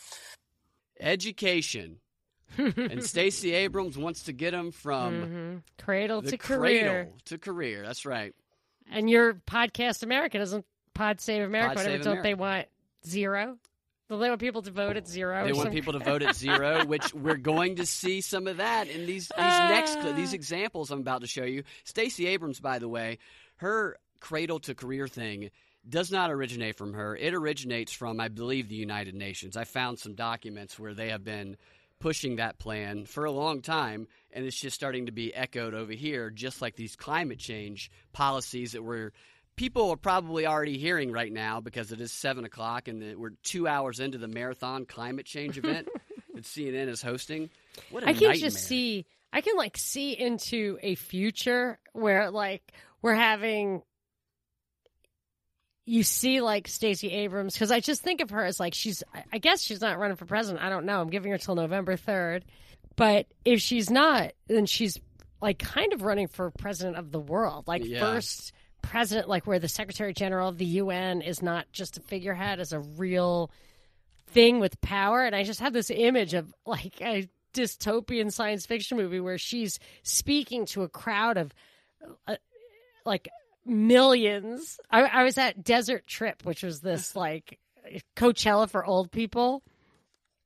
Education. *laughs* and Stacey Abrams wants to get them from Mhm. cradle the to cradle career. to career. That's right. And your podcast America doesn't Pod Save America, Pod whatever, Save don't they want zero? Don't they want people to vote at zero? They want people to vote at zero, *laughs* which we're going to see some of that in these these next Ah. these examples I'm about to show you. Stacey Abrams, by the way, her cradle to career thing does not originate from her. It originates from, I believe, the United Nations. I found some documents where they have been pushing that plan for a long time, and it's just starting to be echoed over here, just like these climate change policies that we're people are probably already hearing right now because it is seven o'clock and we're two hours into the marathon climate change *laughs* event that CNN is hosting. What a I can nightmare. just see. I can like see into a future where like we're having. You see, like Stacey Abrams, because I just think of her as like she's. I- guess she's not running for president. I don't know. I'm giving her till November third, but if she's not, then she's like kind of running for president of the world, like Yeah. first president, like where the Secretary General of the UN is not just a figurehead, is a real thing with power and i just have this image of like a dystopian science fiction movie where she's speaking to a crowd of uh, like millions I, I was at desert trip which was this *laughs* like coachella for old people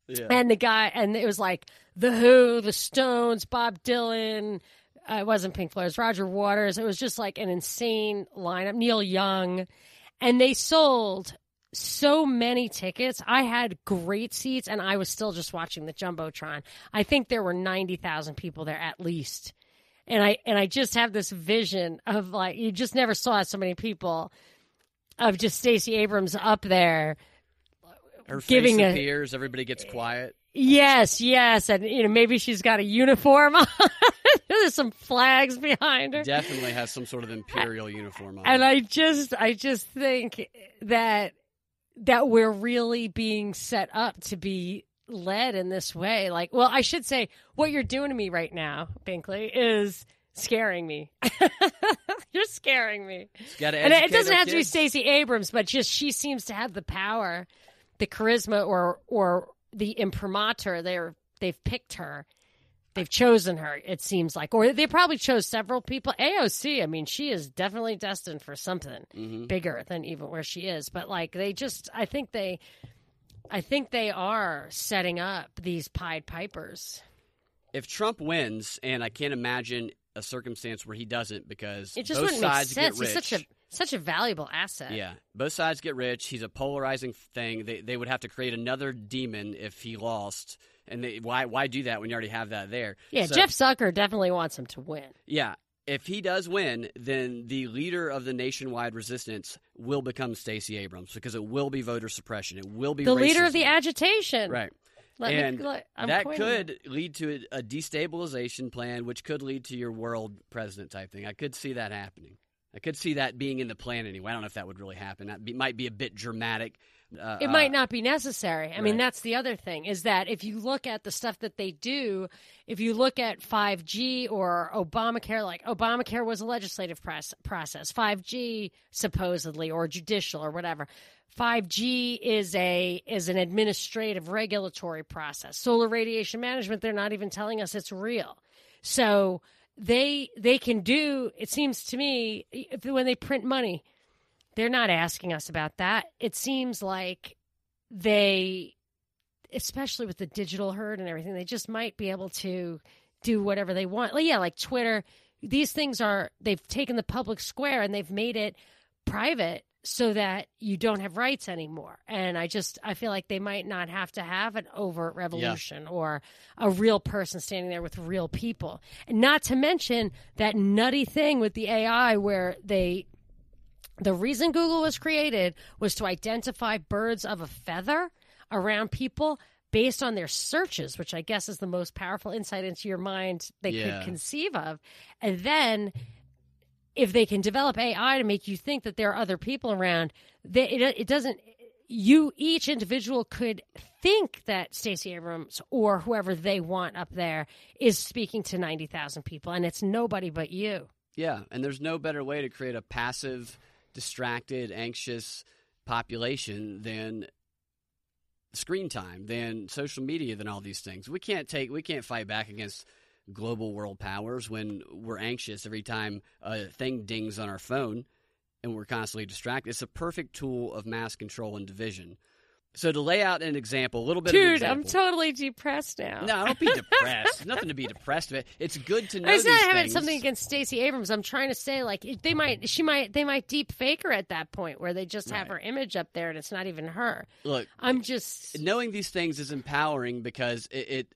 Yeah. and the guy and it was like the who the stones bob dylan uh, it wasn't pink floyd it was roger waters it was just like an insane lineup neil young and they sold so many tickets. I had great seats, and I was still just watching the jumbotron. I think there were ninety thousand people there at least, and I and I just have this vision of like you just never saw so many people of just Stacey Abrams up there. Her face giving a- appears, everybody gets quiet. Yes, yes, and you know maybe she's got a uniform on. *laughs* There's some flags behind her. Definitely has some sort of imperial uniform on. and I just I just think that that we're really being set up to be led in this way. Like, well, I should say what you're doing to me right now, Binkley, is scaring me. *laughs* you're scaring me. And it doesn't have to be. Stacey Abrams, but just she seems to have the power, the charisma or or the imprimatur. They're they've picked her. They've chosen her, it seems like. Or they probably chose several people. AOC, I mean, she is definitely destined for something Mhm. bigger than even where she is. But like they just I think they I think they are setting up these Pied Pipers. If Trump wins, and I can't imagine a circumstance where he doesn't, because It just both wouldn't make sides sense. get He's such a such a valuable asset. Yeah, both sides get rich. He's a polarizing thing. They they would have to create another demon if he lost. And they, why why do that when you already have that there? Yeah, So- Jeff Zucker definitely wants him to win. Yeah, if he does win, then the leader of the nationwide resistance will become Stacey Abrams because it will be voter suppression. It will be The leader of the agitation. right. Let and me, let, that pointing. could lead to a, a destabilization plan, which could lead to your world president type thing. I could see that happening. I could see that being in the plan anyway. I don't know if that would really happen. That be, might be a bit dramatic. Uh, It uh, might not be necessary. I mean, that's the other thing is that if you look at the stuff that they do, if you look at 5G or Obamacare, like Obamacare was a legislative press, process, 5G supposedly or judicial or whatever. 5G is a is an administrative regulatory process. Solar radiation management, they're not even telling us it's real. So they they can do. It seems to me if, when they print money, they're not asking us about that. It seems like they, especially with the digital herd and everything, they just might be able to do whatever they want. Like, yeah, like Twitter. These things are they've taken the public square and they've made it private so that you don't have rights anymore. And I just I feel like they might not have to have an overt revolution or a real person standing there with real people. And not to mention that nutty thing with the AI where they the reason Google was created was to identify birds of a feather around people based on their searches, which I guess is the most powerful insight into your mind they Yeah. could conceive of. And then if they can develop AI to make you think that there are other people around, they, it, it doesn't you each individual could think that Stacey Abrams or whoever they want up there is speaking to 90,000 people and it's nobody but you. Yeah, and there's no better way to create a passive, distracted, anxious population than screen time, than social media, than all these things. We can't take we can't fight back against global world powers when we're anxious every time a thing dings on our phone and we're constantly distracted. It's a perfect tool of mass control and division. So to lay out an example, a little bit. Of a description. Dude, I'm totally depressed now. No, don't be *laughs* depressed. Nothing to be depressed about. It's good to know. It's not having things. something against Stacey Abrams. I'm trying to say, like, they might, she might, they might deep fake her at that point where they just have Right. her image up there and it's not even her. Look, I'm just, knowing these things is empowering because it, it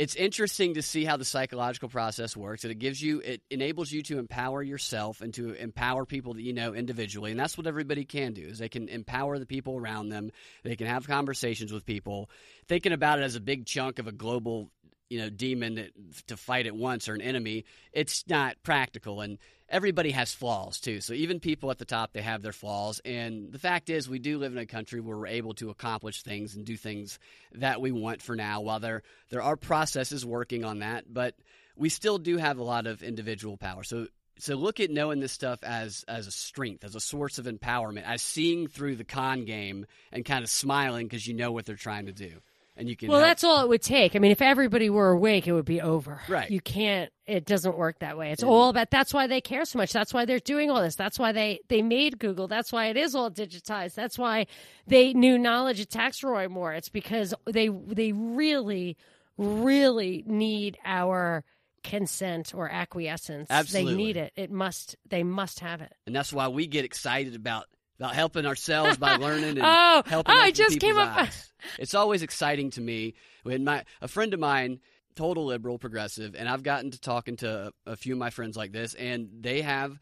it's interesting to see how the psychological process works and it gives you it enables you to empower yourself and to empower people that you know individually and that's what everybody can do is they can empower the people around them they can have conversations with people. Thinking about it as a big chunk of a global you know demon to fight at once or an enemy it's not practical. And everybody has flaws too. So even people at the top they have their flaws. And the fact is we do live in a country where we're able to accomplish things and do things that we want for now. While there there are processes working on that but we still do have a lot of individual power. So so look at knowing this stuff as as a strength as a source of empowerment as seeing through the con game and kind of smiling because you know what they're trying to do and you can well, help- that's all it would take. I mean, if everybody were awake, it would be over. Right. You can't, it doesn't work that way. It's all about, that's why they care so much. That's why they're doing all this. That's why they, they made Google. That's why it is all digitized. That's why they knew knowledge attacks Roy more. It's because they, they really, really need our consent or acquiescence. Absolutely. They need it. It must, they must have it. and that's why we get excited about about helping ourselves by learning and *laughs* Oh, helping oh, I just came up- eyes. It's always exciting to me when my a friend of mine, total liberal, progressive, and I've gotten to talking to a few of my friends like this, and they have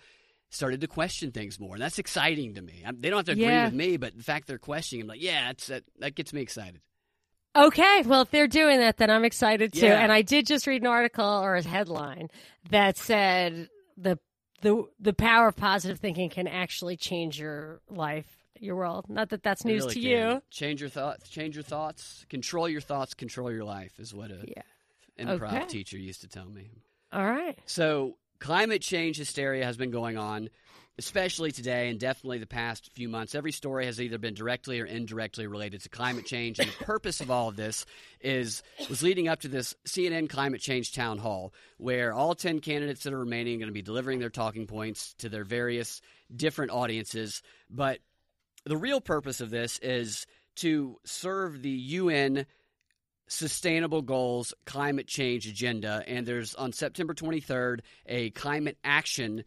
started to question things more, and that's exciting to me. I, they don't have to agree Yeah. with me, but the fact they're questioning, I'm like, yeah, that's, that that gets me excited. Okay, well, if they're doing that, then I'm excited too. Yeah. And I did just read an article or a headline that said the the the power of positive thinking can actually change your life, your world. Not that that's news really to can. you. Change your thoughts. Change your thoughts. Control your thoughts. Control your life is what a Yeah. improv Okay. teacher used to tell me. All right. So, climate change hysteria has been going on, especially today and definitely the past few months. Every story has either been directly or indirectly related to climate change. And the *laughs* purpose of all of this is was leading up to this CNN climate change town hall, where all 10 candidates that are remaining are going to be delivering their talking points to their various different audiences. But the real purpose of this is to serve the UN sustainable goals climate change agenda and there's on September 23rd a climate action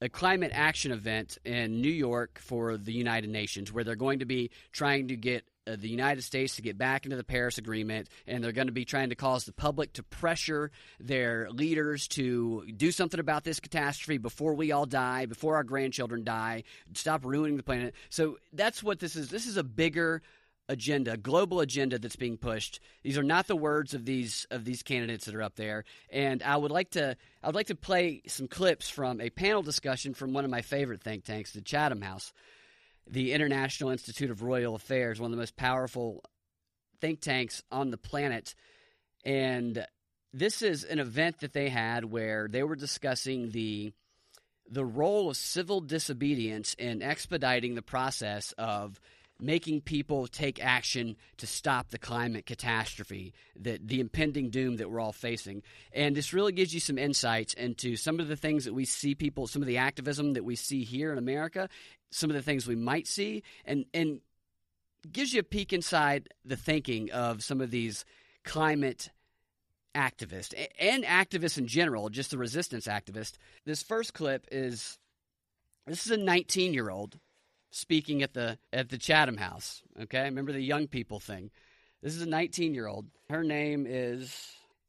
a climate action event in New York for the United Nations where they're going to be trying to get uh, the United States to get back into the Paris Agreement and they're going to be trying to cause the public to pressure their leaders to do something about this catastrophe before we all die, before our grandchildren die, stop ruining the planet. So that's what this is. This is a bigger agenda, global agenda that's being pushed. These are not the words of these of these candidates that are up there. And I would like to I would like to play some clips from a panel discussion from one of my favorite think tanks, the Chatham House, the International Institute of Royal Affairs, one of the most powerful think tanks on the planet. And this is an event that they had where they were discussing the the role of civil disobedience in expediting the process of making people take action to stop the climate catastrophe, that the impending doom that we're all facing. And this really gives you some insights into some of the things that we see people, some of the activism that we see here in America, some of the things we might see, and and gives you a peek inside the thinking of some of these climate activists and activists in general, just the resistance activist. This first clip is this is a 19 year old speaking at the at the Chatham House. Okay, remember the young people thing. This is a 19 year old. Her name is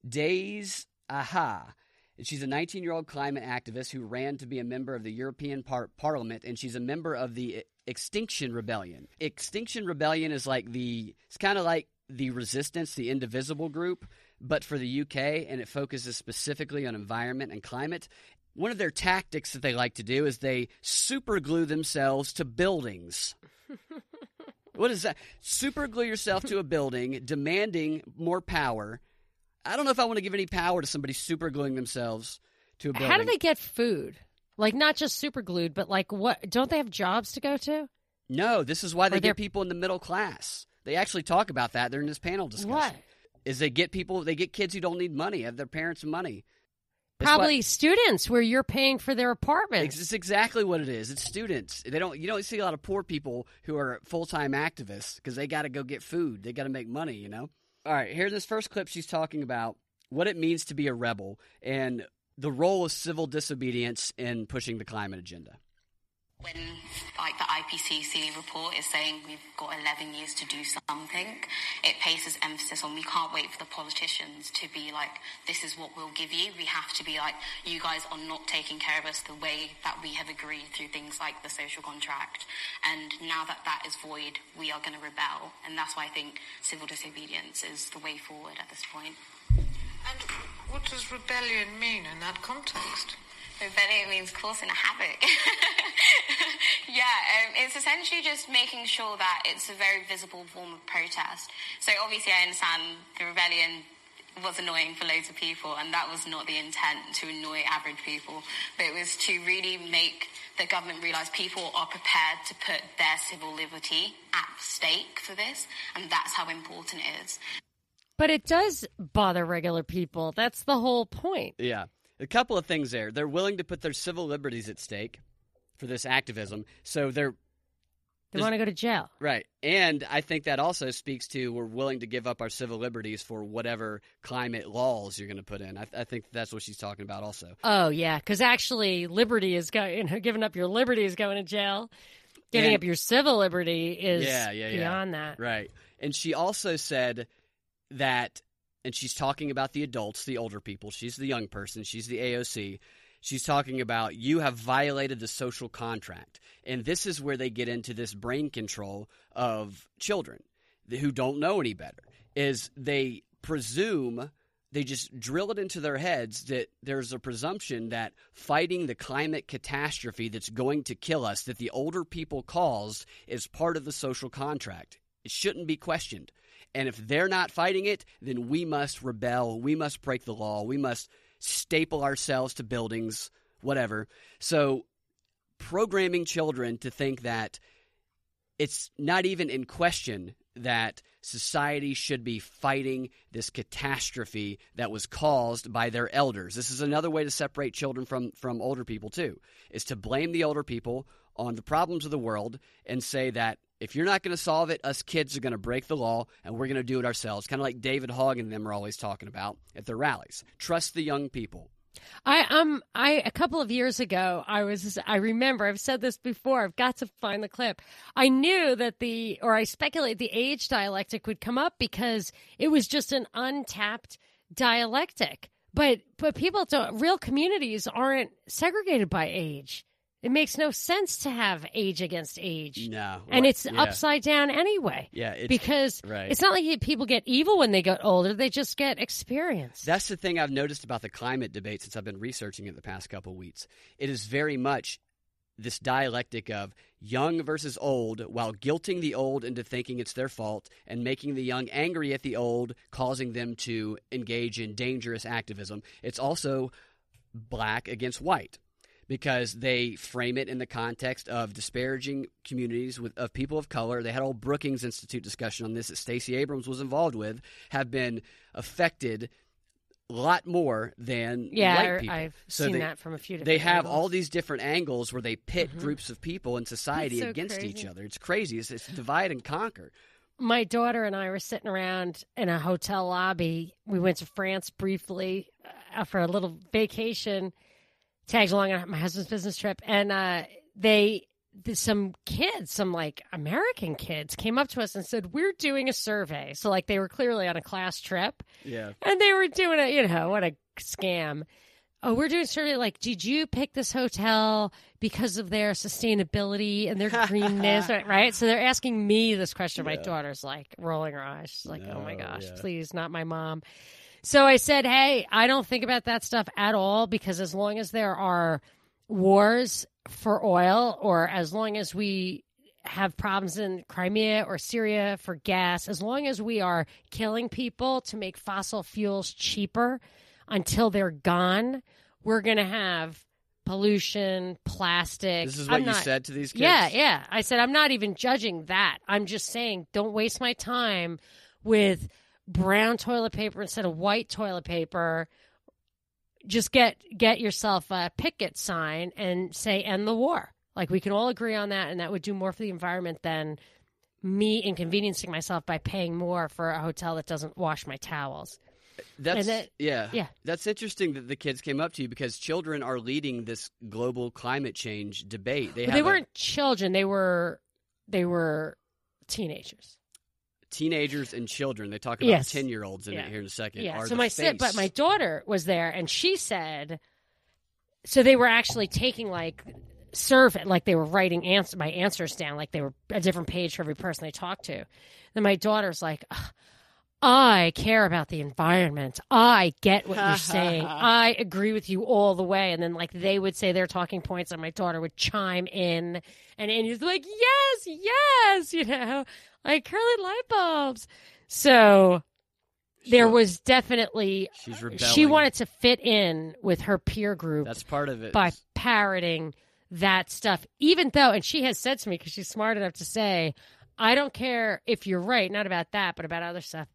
Daze Aha. And she's a 19 year old climate activist who ran to be a member of the European par- Parliament, and she's a member of the Extinction Rebellion. Extinction Rebellion is like the, it's kind of like the Resistance, the Indivisible group, but for the UK, and it focuses specifically on environment and climate. One of their tactics that they like to do is they super glue themselves to buildings. *laughs* What is that? Super glue yourself to a building, demanding more power. I don't know if I want to give any power to somebody super gluing themselves to a building. How do they get food? Like not just super glued, but like what? Don't they have jobs to go to? No, this is why they get people in the middle class. They actually talk about that. They're in this panel discussion. What? Is they get people, they get kids who don't need money, have their parents' money. Probably what- students where you're paying for their apartments. It's exactly what it is. It's students. They don't. You don't see a lot of poor people who are full time activists because they got to go get food. They got to make money. You know. All right. Here, in this first clip, she's talking about what it means to be a rebel and the role of civil disobedience in pushing the climate agenda. When like the IPCC report is saying we've got 11 years to do something, it places emphasis on we can't wait for the politicians to be like, this is what we'll give you. We have to be like, you guys are not taking care of us the way that we have agreed through things like the social contract. And now that that is void, we are going to rebel. And that's why I think civil disobedience is the way forward at this point. And what does rebellion mean in that context? Rebellion means causing a havoc. *laughs* yeah, um, it's essentially just making sure that it's a very visible form of protest. So obviously, I understand the rebellion was annoying for loads of people, and that was not the intent to annoy average people, but it was to really make the government realise people are prepared to put their civil liberty at stake for this, and that's how important it is. but it does bother regular people. That's the whole point. Yeah. A couple of things there. They're willing to put their civil liberties at stake for this activism. So they're They want to go to jail. right. And I think that also speaks to we're willing to give up our civil liberties for whatever climate laws you're going to put in. I, I think that's what she's talking about also. Oh yeah, because actually, liberty is going. You know, giving up your liberty is going to jail. Giving And- up your civil liberty is Yeah, yeah, yeah. beyond that. Right. And she also said that, and she's talking about the adults, the older people. She's the young person. She's the AOC. She's talking about you have violated the social contract. And this is where they get into this brain control of children who don't know any better. Is they presume they just drill it into their heads that there's a presumption that fighting the climate catastrophe that's going to kill us that the older people caused is part of the social contract. It shouldn't be questioned. And if they're not fighting it, then we must rebel. We must break the law. We must staple ourselves to buildings, whatever. So, programming children to think that it's not even in question that society should be fighting this catastrophe that was caused by their elders. This is another way to separate children from from older people too, is to blame the older people on the problems of the world and say that if you're not going to solve it, us kids are going to break the law and we're going to do it ourselves. Kind of like David Hogg and them are always talking about at their rallies. Trust the young people. I um I a couple of years ago I was I remember I've said this before I've got to find the clip. I knew that the or I speculate the age dialectic would come up because it was just an untapped dialectic. But but people don't real communities aren't segregated by age. It makes no sense to have age against age. No. And right, it's yeah. upside down anyway. Yeah, it's, because right. it's not like people get evil when they get older, they just get experience. That's the thing I've noticed about the climate debate since I've been researching it the past couple weeks. It is very much this dialectic of young versus old while guilting the old into thinking it's their fault and making the young angry at the old, causing them to engage in dangerous activism. It's also black against white because they frame it in the context of disparaging communities with, of people of color. They had a whole Brookings Institute discussion on this that Stacey Abrams was involved with, have been affected a lot more than yeah, white people. I've So seen they, that from a few different They have angles. all these different angles where they pit Mhm. groups of people in society so against each other. It's crazy. It's, it's divide and conquer. my daughter and I were sitting around in a hotel lobby. We went to France briefly uh, for a little vacation, tagged along on my husband's business trip, and uh, they some kids, some like American kids, came up to us and said, "We're doing a survey." So like they were clearly on a class trip, Yeah. and they were doing a you know what a scam. Oh, we're doing a survey like, did you pick this hotel because of their sustainability and their *laughs* greenness, right? So they're asking me this question. My daughter's like rolling her eyes. She's like, oh my gosh, yeah. please, not my mom. So I said, hey, I don't think about that stuff at all because as long as there are wars for oil or as long as we have problems in Crimea or Syria for gas, as long as we are killing people to make fossil fuels cheaper until they're gone, we're going to have pollution, plastic. This is what I'm you not- said to these kids. Yeah, yeah. I said I'm not even judging that. I'm just saying don't waste my time with brown toilet paper instead of white toilet paper. Just get get yourself a picket sign and say end the war. Like we can all agree on that and that would do more for the environment than me inconveniencing myself by paying more for a hotel that doesn't wash my towels. That's that- yeah, yeah. That's interesting that the kids came up to you because children are leading this global climate change debate. They they weren't children, they were they were teenagers. Teenagers and children. They talk about Yes. ten year olds in Yeah. it here in a second. Yeah. So my si- but my daughter was there, and she said, so they were actually taking like survey, like they were writing answer my answers down, like they were a different page for every person they talked to. Then my daughter's like. I care about the environment. I get what you're saying. *laughs* I agree with you all the way. And then, like, they would say their talking points, and my daughter would chime in. And Andy's like, yes, yes, *laughs* you know, like curly light bulbs. So there was definitely she's uh, rebelling. she wanted to fit in with her peer group That's part of it. by parroting that stuff even though and she has said to me because she's smart enough to say i don't care if you're right not about that but about other stuff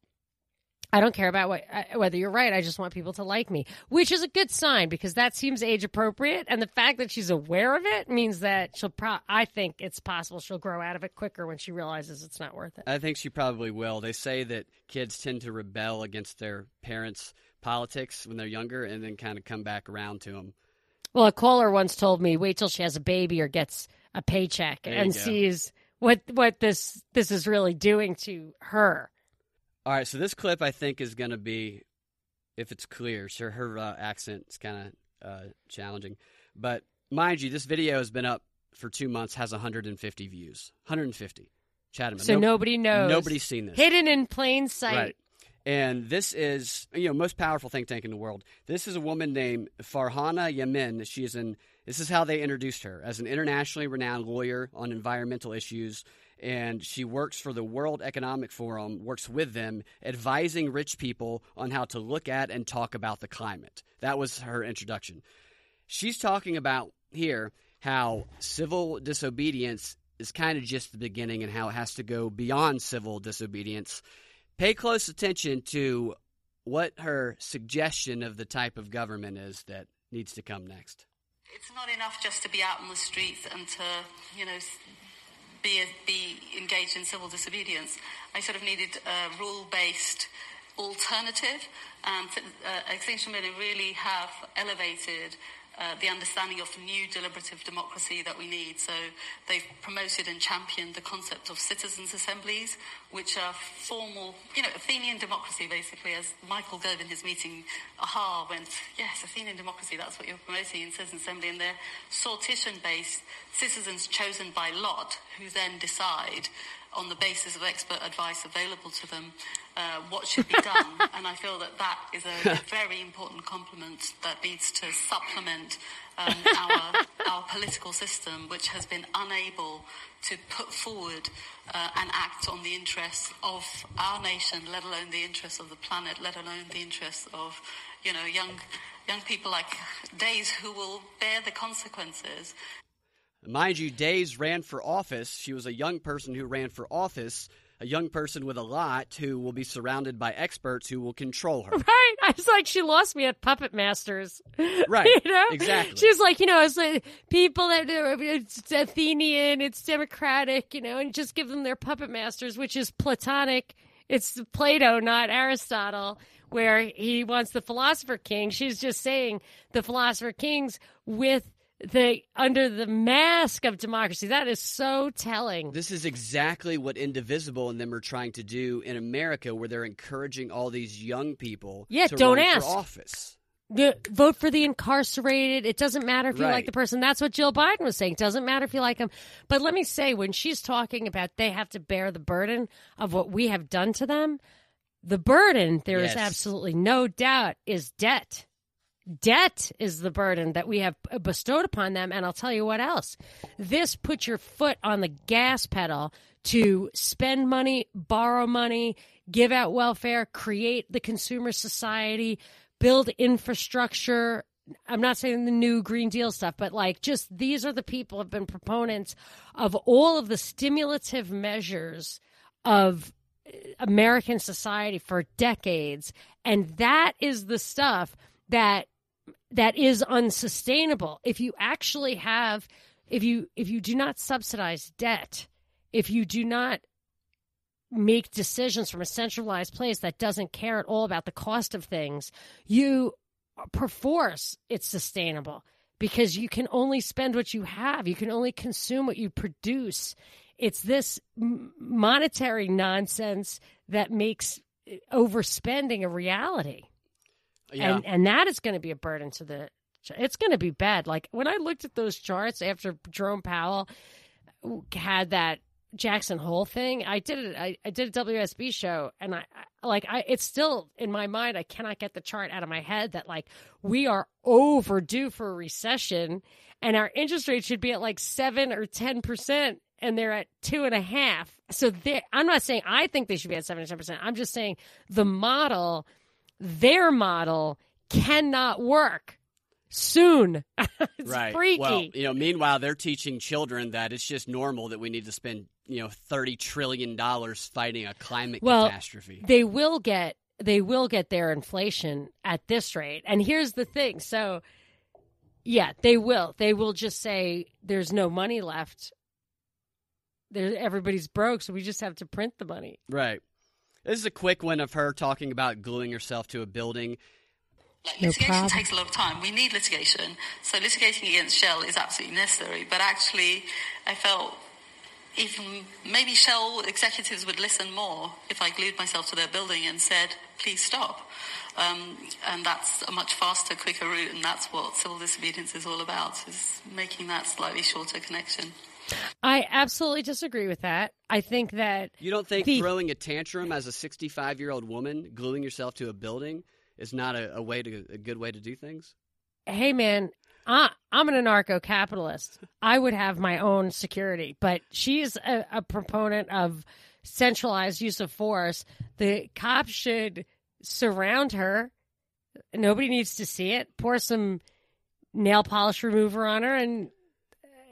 i don't care about what, uh, whether you're right i just want people to like me which is a good sign because that seems age appropriate and the fact that she's aware of it means that she'll pro- i think it's possible she'll grow out of it quicker when she realizes it's not worth it I think she probably will. They say that kids tend to rebel against their parents' politics when they're younger, and then kind of come back around to them. Well, a caller once told me, wait till she has a baby or gets a paycheck There and sees what what this this is really doing to her. All right, so this clip I think is going to be, if it's clear, sure her uh, accent is kind of uh, challenging, but mind you, this video has been up for two months, has 150 views, 150. Chatham. So nobody knows. Nobody's seen this. Hidden in plain sight. Right. And this is, you know, most powerful think tank in the world. This is a woman named Farhana Yamin. She is an, this is how they introduced her as an internationally renowned lawyer on environmental issues. And she works for the World Economic Forum, works with them, advising rich people on how to look at and talk about the climate. That was her introduction. She's talking about here how civil disobedience is kind of just the beginning and how it has to go beyond civil disobedience pay close attention to what her suggestion of the type of government is that needs to come next. It's not enough just to be out on the streets and to, you know, be be engaged in civil disobedience. I sort of needed a rule-based alternative, and uh, Extinction Rebellion really have elevated. Uh, the understanding of new deliberative democracy that we need. So they've promoted and championed the concept of citizens' assemblies, which are formal, you know, Athenian democracy, basically, as Michael Gove in his meeting, aha, went, yes, Athenian democracy, that's what you're promoting in citizen assembly. And they're sortition-based citizens chosen by lot, who then decide on the basis of expert advice available to them uh, what should be done. *laughs* and I feel that that is a very important complement that needs to supplement um, our, our political system, which has been unable to put forward uh, and act on the interests of our nation, let alone the interests of the planet, let alone the interests of, you know, young young people like Daze who will bear the consequences Mind you, Daze ran for office. She was a young person who ran for office, a young person with a lot who will be surrounded by experts who will control her. *laughs* Right. I was like, she lost me at Puppet Masters. *laughs* Right. you know? Exactly. She's like, you know, it's like people that are, it's Athenian, it's democratic, you know, and just give them their Puppet Masters, which is Platonic. It's Plato, not Aristotle, where he wants the philosopher king. She's just saying the philosopher kings with the under the mask of democracy. That is so telling. This is exactly what Indivisible and them are trying to do in America, where they're encouraging all these young people Yeah, to don't run ask. for office. the, vote for the incarcerated. It doesn't matter if you Right. like the person. That's what Jill Biden was saying. It Doesn't matter if you like them. But let me say, when she's talking about they have to bear the burden of what we have done to them, the burden, there is Yes. absolutely no doubt, is debt. Debt is the burden that we have bestowed upon them. And I'll tell you what else. This puts your foot on the gas pedal to spend money, borrow money, give out welfare, create the consumer society, build infrastructure. I'm not saying the new Green Deal stuff, but like just these are the people have been proponents of all of the stimulative measures of American society for decades. And that is the stuff that that is unsustainable. If you actually have if you if you do not subsidize debt, if you do not make decisions from a centralized place that doesn't care at all about the cost of things, you perforce it's sustainable because you can only spend what you have. You can only consume what you produce. It's this monetary nonsense that makes overspending a reality. Yeah. And and that is going to be a burden to the it's going to be bad. Like when I looked at those charts after Jerome Powell had that Jackson Hole thing, I did it. I, I did a WSB show, and I, I like I. It's still in my mind. I cannot get the chart out of my head that like we are overdue for a recession, and our interest rate should be at like seven or ten percent, and they're at two and a half. So I'm not saying I think they should be at seven or ten percent. I'm just saying the model, their model, cannot work soon. *laughs* it's right. freaky. Well, you know, meanwhile, they're teaching children that it's just normal that we need to spend, you know, thirty trillion dollars fighting a climate well, catastrophe. They will get they will get their inflation at this rate. And here's the thing. So yeah, they will. They will just say there's no money left. There everybody's broke, so we just have to print the money. Right. This is a quick one of her talking about gluing herself to a building like, litigation no takes a lot of time. We need litigation. So litigating against Shell is absolutely necessary. But actually, I felt even maybe Shell executives would listen more if I glued myself to their building and said, please stop. Um, and that's a much faster, quicker route. And that's what civil disobedience is all about, is making that slightly shorter connection. I absolutely disagree with that. I think that. You don't think the, throwing a tantrum as a 65 year old woman, gluing yourself to a building, is not a, a way to a good way to do things? Hey, man, I, I'm an anarcho capitalist. I would have my own security, but she's a, a proponent of centralized use of force. The cops should surround her. Nobody needs to see it. Pour some nail polish remover on her, and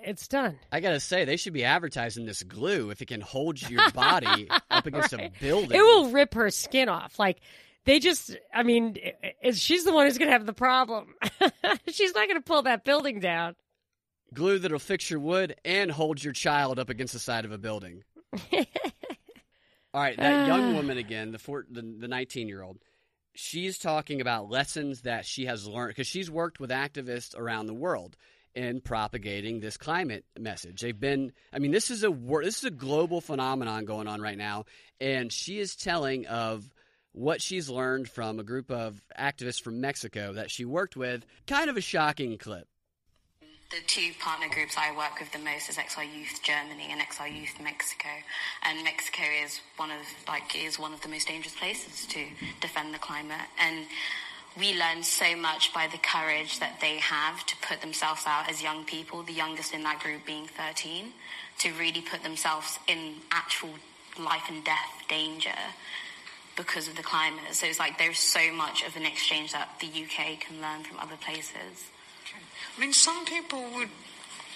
it's done. I gotta say, they should be advertising this glue if it can hold your body *laughs* up against right. a building. It will rip her skin off. Like they just, I mean, she's the one who's going to have the problem. *laughs* she's not going to pull that building down. Glue that'll fix your wood and hold your child up against the side of a building. *laughs* All right, that young ah. woman again, the four, the, the 19 year old, she's talking about lessons that she has learned because she's worked with activists around the world in propagating this climate message. They've been, I mean, this is a this is a global phenomenon going on right now, and she is telling of what she's learned from a group of activists from Mexico that she worked with. Kind of a shocking clip. The two partner groups I work with the most is XR Youth Germany and XR Youth Mexico. And Mexico is one of like is one of the most dangerous places to defend the climate. And we learn so much by the courage that they have to put themselves out as young people, the youngest in that group being 13, to really put themselves in actual life and death danger because of the climate. So it's like there's so much of an exchange that the UK can learn from other places. I mean, some people would,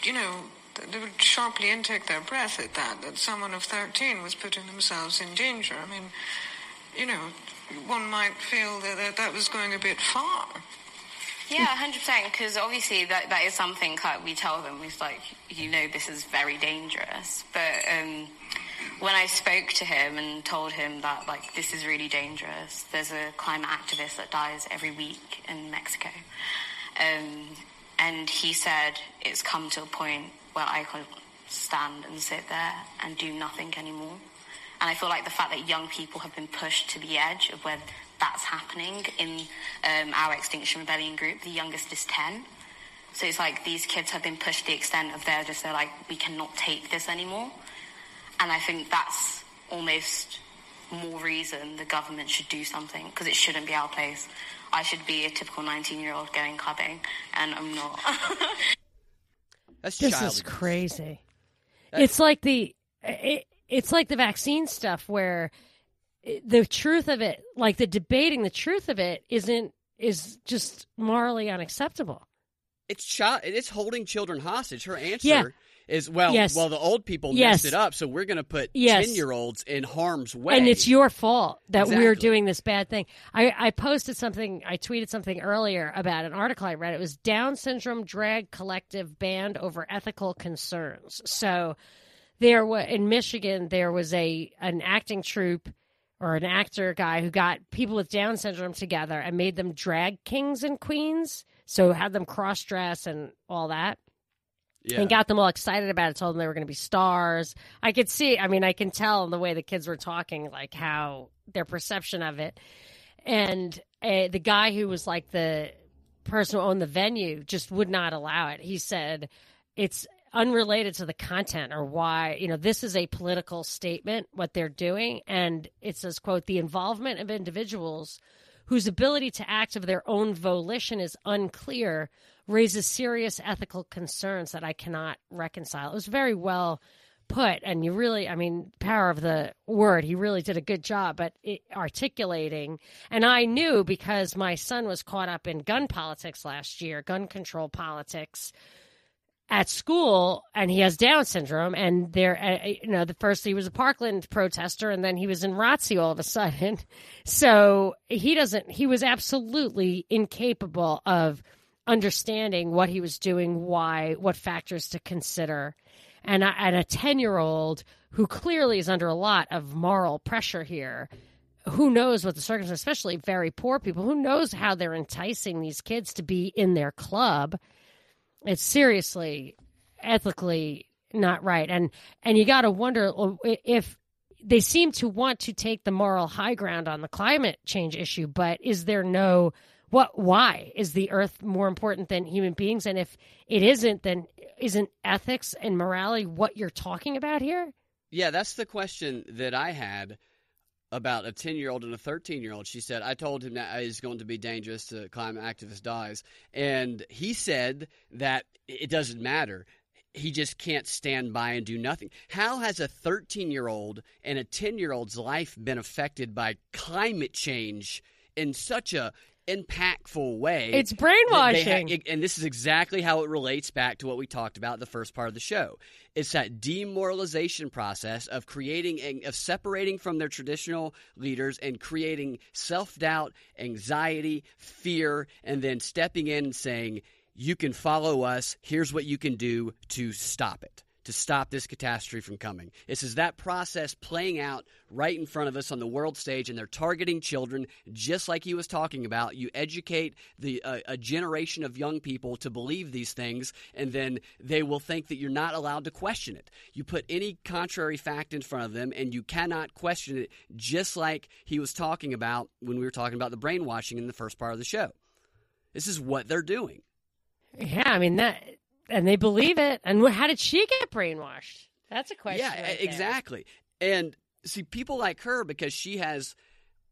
you know, they would sharply intake their breath at that, that someone of 13 was putting themselves in danger. I mean, you know, one might feel that that, that was going a bit far. Yeah, hundred percent. Because obviously that that is something that we tell them. It's like you know this is very dangerous, but um, when I spoke to him and told him that like this is really dangerous, there's a climate activist that dies every week in Mexico, um, and he said it's come to a point where I can't stand and sit there and do nothing anymore. And I feel like the fact that young people have been pushed to the edge of where that's happening in um, our Extinction Rebellion group, the youngest is 10. So it's like these kids have been pushed to the extent of they're just, they're like, we cannot take this anymore. And I think that's almost more reason the government should do something because it shouldn't be our place. I should be a typical 19 year old going clubbing, and I'm not. *laughs* That's This childish. is crazy. That's- It's like the it, it's like the vaccine stuff where the truth of it, like the debating the truth of it, isn't is just morally unacceptable. It's child. It's holding children hostage. Her answer Yeah. is well. Yes. Well, the old people Yes. messed it up, so we're going to put Yes. ten year olds in harm's way. And it's your fault that we're doing this bad thing. I, I posted something, I tweeted something earlier about an article I read. It was Down Syndrome Drag Collective banned over ethical concerns. So there was in Michigan, there was a an acting troupe or an actor guy who got people with Down syndrome together and made them drag kings and queens. So had them cross dress and all that yeah. and got them all excited about it. Told them they were going to be stars. I could see. I mean, I can tell in the way the kids were talking, like how their perception of it. And uh, the guy who was like the person who owned the venue just would not allow it. He said it's unrelated to the content or why you know this is a political statement what they're doing and it says quote the involvement of individuals whose ability to act of their own volition is unclear raises serious ethical concerns that I cannot reconcile. It was very well put, and you really, I mean, power of the word, he really did a good job at articulating. And I knew because my son was caught up in gun politics last year, gun control politics at school and he has down syndrome and there uh, you know the first he was a parkland protester and then he was in ROTC all of a sudden. *laughs* So he doesn't he was absolutely incapable of understanding what he was doing why what factors to consider. And, I- and a 10 year old who clearly is under a lot of moral pressure here who knows what the circumstances especially very poor people who knows how they're enticing these kids to be in their club it's seriously ethically not right. And and you got to wonder uh, if they seem to want to take the moral high ground on the climate change issue but is there no what why is the earth more important than human beings? And if it isn't then isn't ethics and morality what you're talking about here? Yeah, that's the question that I had about a 10 year old and a 13 year old. She said, I told him that it's going to be dangerous to climate activist dies. And he said that it doesn't matter. He just can't stand by and do nothing. How has a 13 year old and a 10 year old's life been affected by climate change in such a impactful way? it's they ha- brainwashing and this is exactly how it relates back to what we talked about the first part of the show. It's that demoralization process of creating and of separating from their traditional leaders and creating self doubt, anxiety, fear, and then stepping in and saying, "You can follow us. Here's what you can do to stop it." To stop this catastrophe from coming. This is that process playing out right in front of us on the world stage, and they're targeting children just like he was talking about. You educate the uh, a generation of young people to believe these things, and then they will think that you're not allowed to question it. You put any contrary fact in front of them, and you cannot question it, just like he was talking about when we were talking about the brainwashing in the first part of the show. This is what they're doing. yeah i mean that and they believe it and how did she get brainwashed that's a question Yeah, right there. exactly. And see, people like her because she has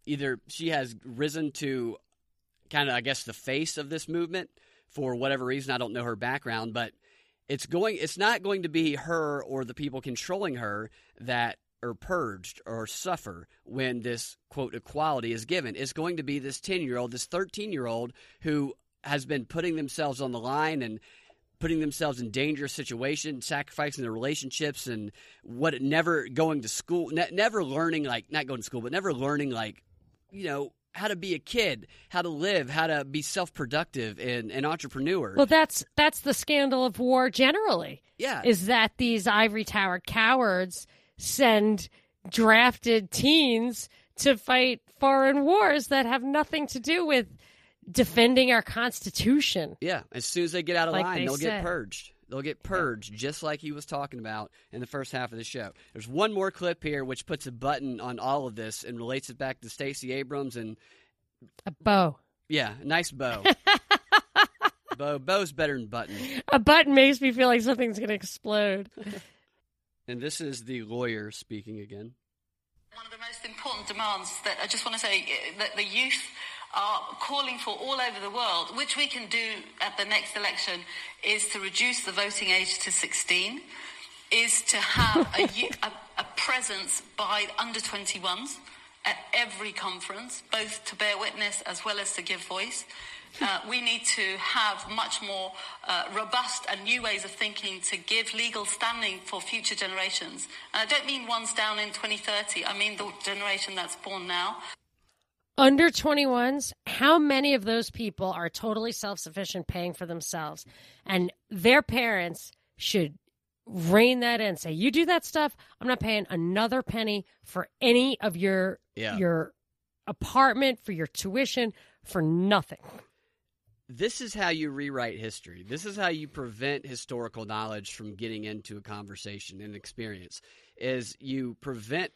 either she has risen to kind of, I guess, the face of this movement for whatever reason. I don't know her background, but it's going. It's not going to be her or the people controlling her that are purged or suffer when this quote equality is given. It's going to be this ten year old, this thirteen year old who has been putting themselves on the line and putting themselves in dangerous situations, sacrificing their relationships, and what never going to school, ne- never learning like not going to school, but never learning like you know how to be a kid, how to live, how to be self productive and an entrepreneur. Well, that's that's the scandal of war generally. yeah, Is that these ivory tower cowards send drafted teens to fight foreign wars that have nothing to do with defending our constitution. yeah. As soon as they get out of Like line, they they'll said. get purged. They'll get purged, just like he was talking about in the first half of the show. There's one more clip here which puts a button on all of this and relates it back to Stacey Abrams and A bow. yeah, nice bow. *laughs* bow, bow's better than button. A button makes me feel like something's going to explode. *laughs* And this is the lawyer speaking again. One of the most important demands that I just want to say uh, that the youth are calling for all over the world, which we can do at the next election, is to reduce the voting age to 16, is to have a, *laughs* a, a presence by under 21s at every conference, both to bear witness as well as to give voice. *laughs* Uh, we need to have much more uh, robust and new ways of thinking to give legal standing for future generations. And I don't mean ones down in 2030, I mean the generation that's born now. Under 21s, how many of those people are totally self sufficient, paying for themselves? And their parents should rein that in. Say, you do that stuff, I'm not paying another penny for any of your Yeah. your apartment, for your tuition, for nothing. this is how you rewrite history. This is how you prevent historical knowledge from getting into a conversation and experience. Is you prevent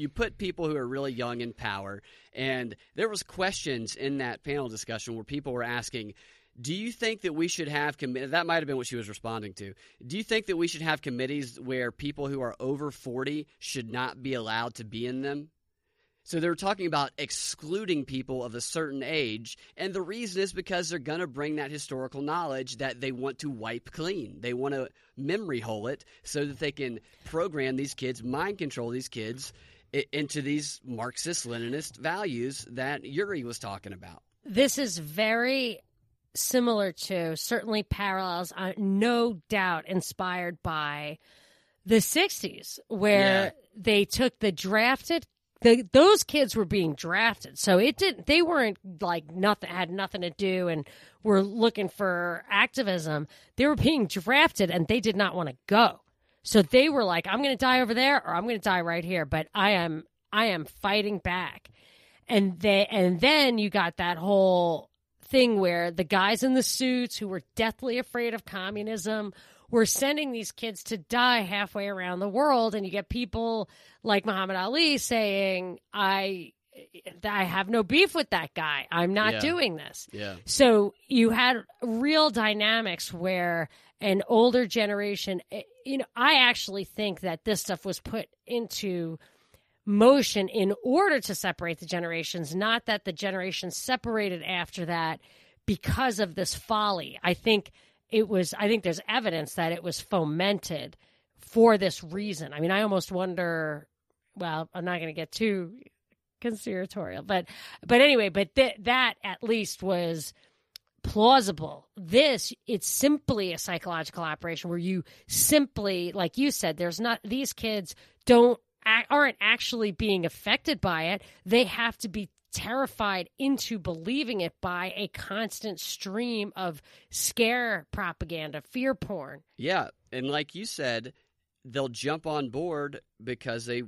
you put people who are really young in power, and there was questions in that panel discussion where people were asking. Do you think that we should have committees? That might have been what she was responding to. Do you think that we should have committees where people who are over 40 should not be allowed to be in them? So they're talking about excluding people of a certain age, and the reason is because they're going to bring that historical knowledge that they want to wipe clean. They want to memory hole it so that they can program these kids, mind control these kids into these Marxist Leninist values that Yuri was talking about. This is very similar to, certainly parallels, uh, no doubt inspired by the 60s, where Yeah. they took the drafted. The, those kids were being drafted, so it didn't. They weren't like nothing had nothing to do, and were looking for activism. They were being drafted, and they did not want to go. So they were like, "I'm going to die over there, or I'm going to die right here." But I am, I am fighting back and they and then you got that whole thing where the guys in the suits who were deathly afraid of communism were sending these kids to die halfway around the world and you get people like Muhammad Ali saying I I have no beef with that guy. I'm not Yeah. doing this. Yeah. So you had real dynamics where an older generation, you know, I actually think that this stuff was put into motion in order to separate the generations, not that the generations separated after that because of this folly. I think it was, I think there's evidence that it was fomented for this reason. I mean, I almost wonder, well, I'm not going to get too conspiratorial, but, but anyway, but th- that at least was plausible. This, it's simply a psychological operation where you simply, like you said, there's not, these kids don't, aren't actually being affected by it. They have to be terrified into believing it by a constant stream of scare propaganda, fear porn. Yeah, and like you said, they'll jump on board because they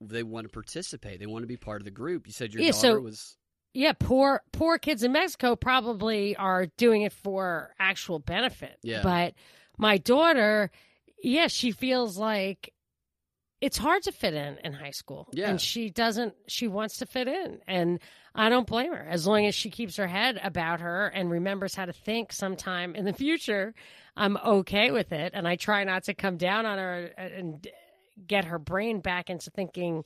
they want to participate. They want to be part of the group. You said your Yeah, daughter so- was Yeah, poor poor kids in Mexico probably are doing it for actual benefit. Yeah. But my daughter, yeah, she feels like it's hard to fit in in high school. Yeah. And she doesn't she wants to fit in and I don't blame her. As long as she keeps her head about her and remembers how to think sometime in the future, I'm okay with it and I try not to come down on her and get her brain back into thinking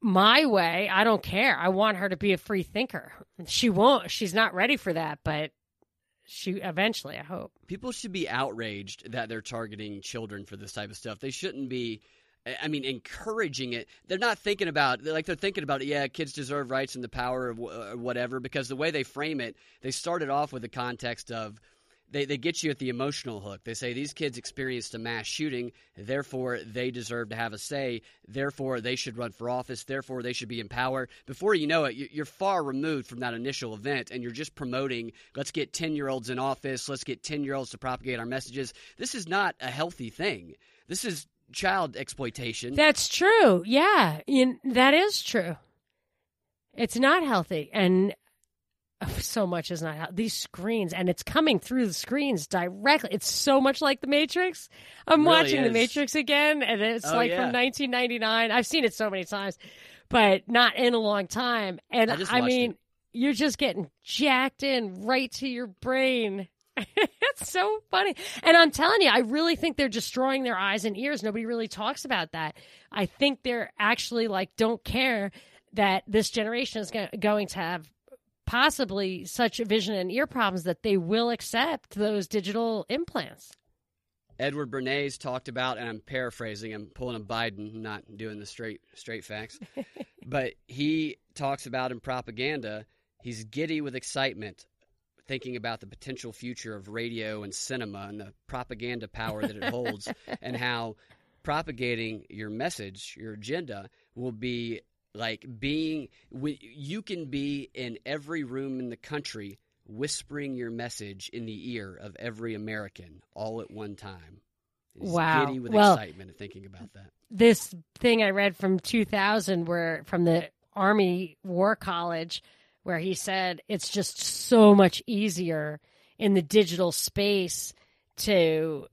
my way. I don't care. I want her to be a free thinker. She won't. She's not ready for that, but she eventually, I hope. people should be outraged that they're targeting children for this type of stuff. They shouldn't be. I- mean, encouraging it. They're not thinking about like they're thinking about yeah, kids deserve rights and the power of uh, whatever. Because the way they frame it, they started off with the context of they they get you at the emotional hook. They say these kids experienced a mass shooting, therefore they deserve to have a say. Therefore they should run for office. Therefore they should be in power. Before you know it, you- you're far removed from that initial event, and you're just promoting. Let's get ten year olds in office. Let's get ten year olds to propagate our messages. This is not a healthy thing. This is child exploitation. That's true. Yeah, in, that is true. It's not healthy, and Oh, so much is not healthy. These screens, and it's coming through the screens directly. It's so much like The Matrix. I'm Really watching The. Matrix again, and it's Oh, like yeah. from 1999. I've seen it so many times, but not in a long time. And I I mean, it. you're just getting jacked in right to your brain. *laughs* it's so funny. And I'm telling you, I really think they're destroying their eyes and ears. Nobody really talks about that. I think they're actually like don't care that this generation is go- going to have possibly such vision and ear problems that they will accept those digital implants. Edward Bernays talked about, and I'm paraphrasing. I'm pulling a Biden, not doing the straight straight facts, *laughs* but he talks about in propaganda. He's giddy with excitement, thinking about the potential future of radio and cinema and the propaganda power that it holds, *laughs* and how propagating your message, your agenda, will be like being. You can be in every room in the country whispering your message in the ear of every American all at one time. He's Wow. giddy with Well- excitement thinking about that. this thing I read from 2000 where from the Army War College where he said it's just so much easier in the digital space to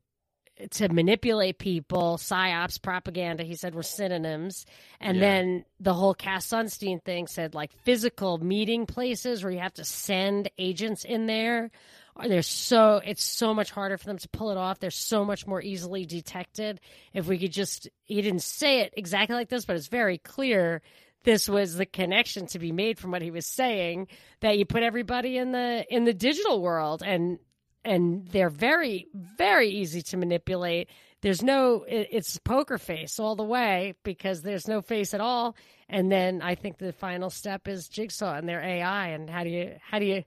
to manipulate people, psyops, propaganda. He said were synonyms, and Yeah. then the whole Cass Sunstein thing said like physical meeting places where you have to send agents in there. Are They're so it's so much harder for them to pull it off. They're so much more easily detected. If we could just he didn't say it exactly like this, but it's very clear this was the connection to be made from what he was saying that you put everybody in the in the digital world and and they're very very easy to manipulate. There's no it's poker face all the way because there's no face at all. And then i think the final step is jigsaw and their ai and how do you how do you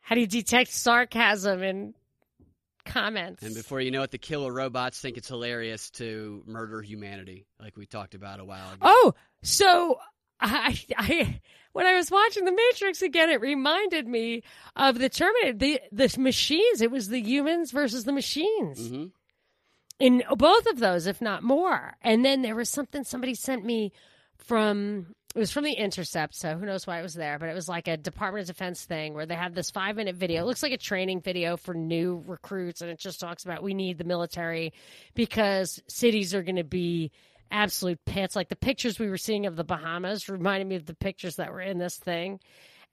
how do you detect sarcasm in comments? And before you know it, the killer robots think it's hilarious to murder humanity, like we talked about a while ago. Oh, so I, I, when I was watching The Matrix again, it reminded me of the Terminator, the the machines. It was the humans versus the machines hmm in both of those, if not more. And then there was something somebody sent me from. It was from the Intercept, so who knows why it was there, but it was like a Department of Defense thing where they had this five minute video. It looks like a training video for new recruits, and it just talks about we need the military because cities are going to be absolute pits. Like the pictures we were seeing of the Bahamas reminded me of the pictures that were in this thing,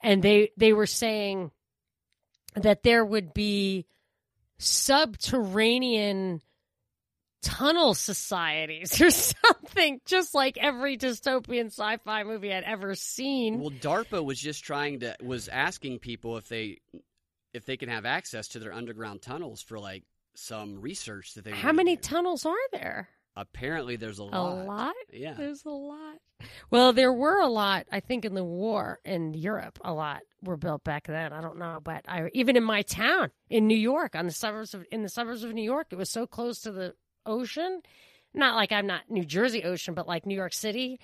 and they they were saying that there would be subterranean tunnel societies *laughs* or something, just like every dystopian sci-fi movie I'd ever seen. Well, DARPA was just trying to was asking people if they if they can have access to their underground tunnels for like some research that they. How many do. tunnels are there? Apparently, there's a lot. A lot. Yeah. There's a lot. Well, there were a lot. I think in the war in Europe, a lot were built back then. I don't know, but I even in my town in New York, on the suburbs of in the suburbs of New York, it was so close to the ocean. Not like I'm not New Jersey ocean, but like New York City,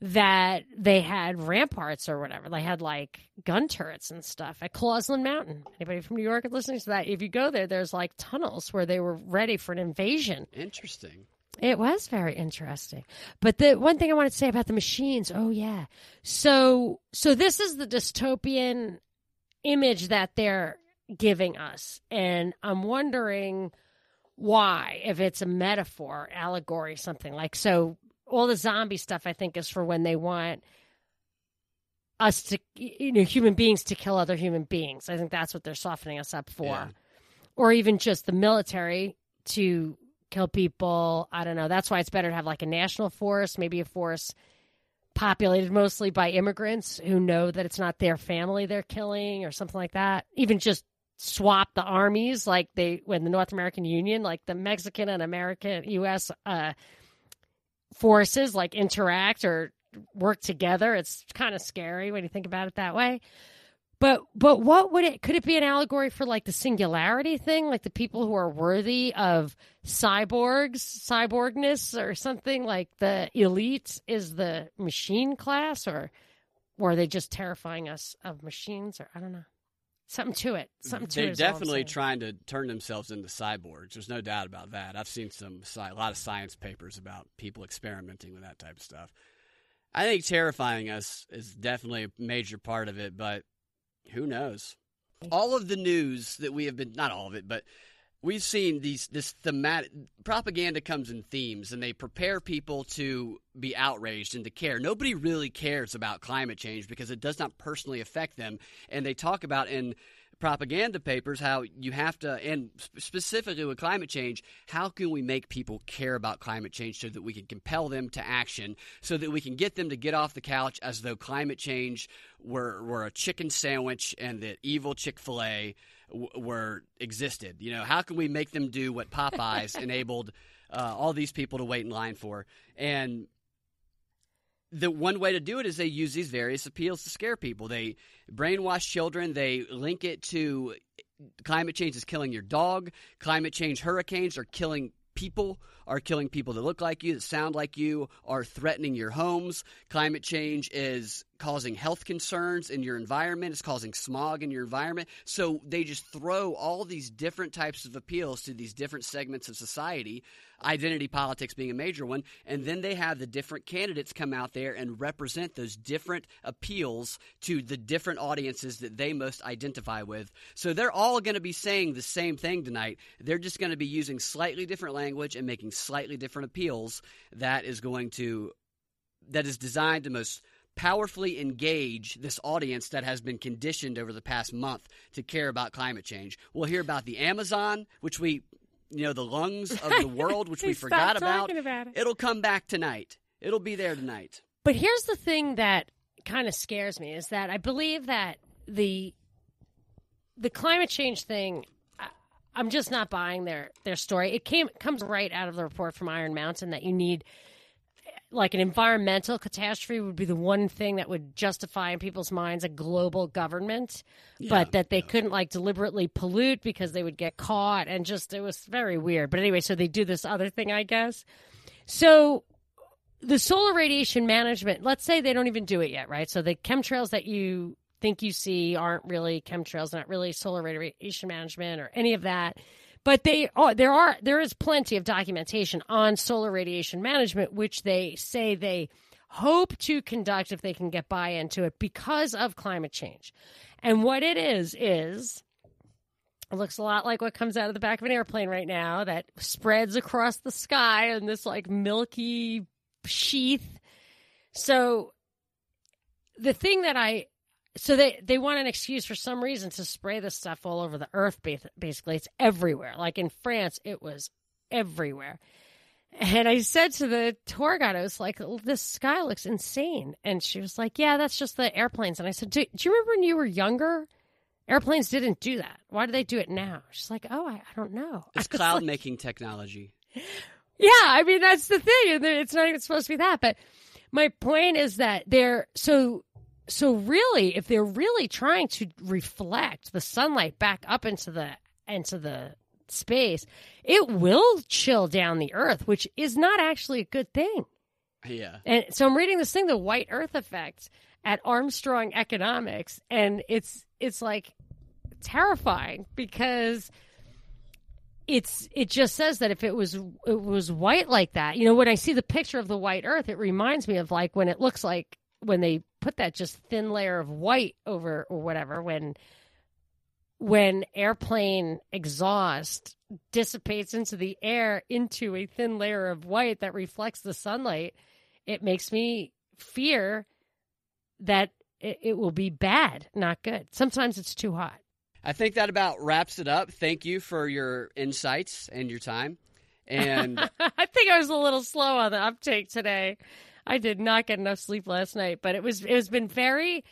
that they had ramparts or whatever. They had like gun turrets and stuff at Clausland Mountain. Anybody from New York listening to that? If you go there, there's like tunnels where they were ready for an invasion. Interesting. It was very interesting. But the one thing I wanted to say about the machines, oh yeah. So so this is the dystopian image that they're giving us. And I'm wondering why, if it's a metaphor, allegory, something like so all the zombie stuff I think is for when they want us to you know, human beings to kill other human beings. I think that's what they're softening us up for Yeah. or even just the military to kill people. I don't know. That's why it's better to have like a national force, maybe a force populated mostly by immigrants who know that it's not their family they're killing or something like that. Even just swap the armies like they when the North American Union, like the Mexican and American US uh forces like interact or work together. It's kind of scary when you think about it that way. But but what would it could it be an allegory for like the singularity thing, like the people who are worthy of cyborgs, cyborgness or something like the elite is the machine class or or are they just terrifying us of machines or I don't know. Something to it. Something to. They're is definitely trying to turn themselves into cyborgs. There's no doubt about that. I've seen some a lot of science papers about people experimenting with that type of stuff. I think terrifying us is definitely a major part of it, but who knows? All of the news that we have been not all of it, but we've seen these this thematic propaganda comes in themes and they prepare people to be outraged and to care. Nobody really cares about climate change because it does not personally affect them and they talk about in propaganda papers how you have to, and specifically with climate change, how can we make people care about climate change so that we can compel them to action, so that we can get them to get off the couch as though climate change were, were a chicken sandwich and that evil Chick fil A w- were existed. You know, how can we make them do what Popeyes *laughs* enabled uh, all these people to wait in line for? And the one way to do it is they use these various appeals to scare people. They brainwash children. They link it to climate change is killing your dog. Climate change hurricanes are killing people are killing people that look like you, that sound like you, are threatening your homes. Climate change is causing health concerns in your environment, it's causing smog in your environment. So they just throw all these different types of appeals to these different segments of society, identity politics being a major one, and then they have the different candidates come out there and represent those different appeals to the different audiences that they most identify with. So they're all going to be saying the same thing tonight. They're just going to be using slightly different language and making slightly different appeals that is going to that is designed to most powerfully engage this audience that has been conditioned over the past month to care about climate change. We'll hear about the Amazon, which we you know the lungs of the *laughs* world which we forgot about. about it. It'll come back tonight. It'll be there tonight. But here's the thing that kind of scares me is that I believe that the the climate change thing I- I'm just not buying their their story. It came comes right out of the report from Iron Mountain that you need like an environmental catastrophe would be the one thing that would justify in people's minds a global government, but that they couldn't like deliberately pollute because they would get caught and just it was very weird. But anyway, so they do this other thing, I guess. So the solar radiation management, let's say they don't even do it yet, right? So the chemtrails that you think you see aren't really chemtrails, not really solar radiation management or any of that. But they are, there are there is plenty of documentation on solar radiation management, which they say they hope to conduct if they can get buy into it because of climate change. And what it is is it looks a lot like what comes out of the back of an airplane right now that spreads across the sky in this like milky sheath. So the thing that I so they they want an excuse for some reason to spray this stuff all over the earth basically. It's everywhere. Like in france it was everywhere. And i said to the tour guide i was like this sky looks insane. And she was like yeah that's just the airplanes. And i said do, do you remember when you were younger? Airplanes didn't do that. Why do they do it now? She's like oh i, I don't know. *laughs* It's cloud like, making technology. yeah, I mean that's the thing, and it's not even supposed to be that. But my point is that they're so so really, if they're really trying to reflect the sunlight back up into the into the space, it will chill down the Earth, which is not actually a good thing. Yeah. And so I'm reading this thing, the White Earth Effect, at Armstrong Economics, and it's it's like terrifying because it's it just says that if it was it was white like that, you know, when I see the picture of the white Earth, it reminds me of like when it looks like when they put that just thin layer of white over or whatever when when airplane exhaust dissipates into the air into a thin layer of white that reflects the sunlight, it makes me fear that it, it will be bad, not good. Sometimes it's too hot. I think that about wraps it up. Thank you for your insights and your time. And *laughs* I think I was a little slow on the uptake today. I did not get enough sleep last night, but it was it has been very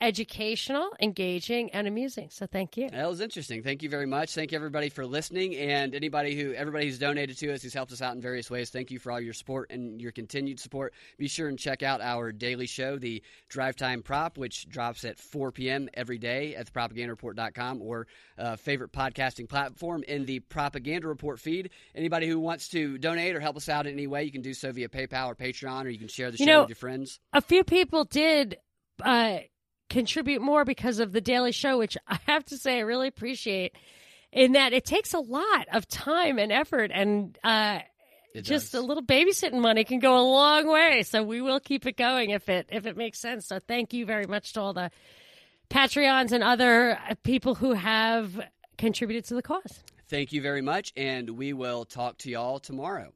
educational, engaging, and amusing. So thank you. That was interesting. Thank you very much. Thank you everybody for listening, and anybody who everybody who's donated to us, who's helped us out in various ways. Thank you for all your support and your continued support. Be sure and check out our daily show, the Drive Time Prop, which drops at 4 p.m. every day at thepropagandareport.com or uh, favorite podcasting platform in the Propaganda Report feed. Anybody who wants to donate or help us out in any way, you can do so via PayPal or Patreon, or you can share the You show know- with your friends. A few people did uh, contribute more because of the Daily Show, which *laughs* I have to say I really appreciate. In that it takes a lot of time and effort, and uh, just a little babysitting money can go a long way. So we will keep it going if it if it makes sense. So thank you very much to all the Patreons and other uh, people who have contributed to the cause. Thank you very much, and we will talk to y'all tomorrow.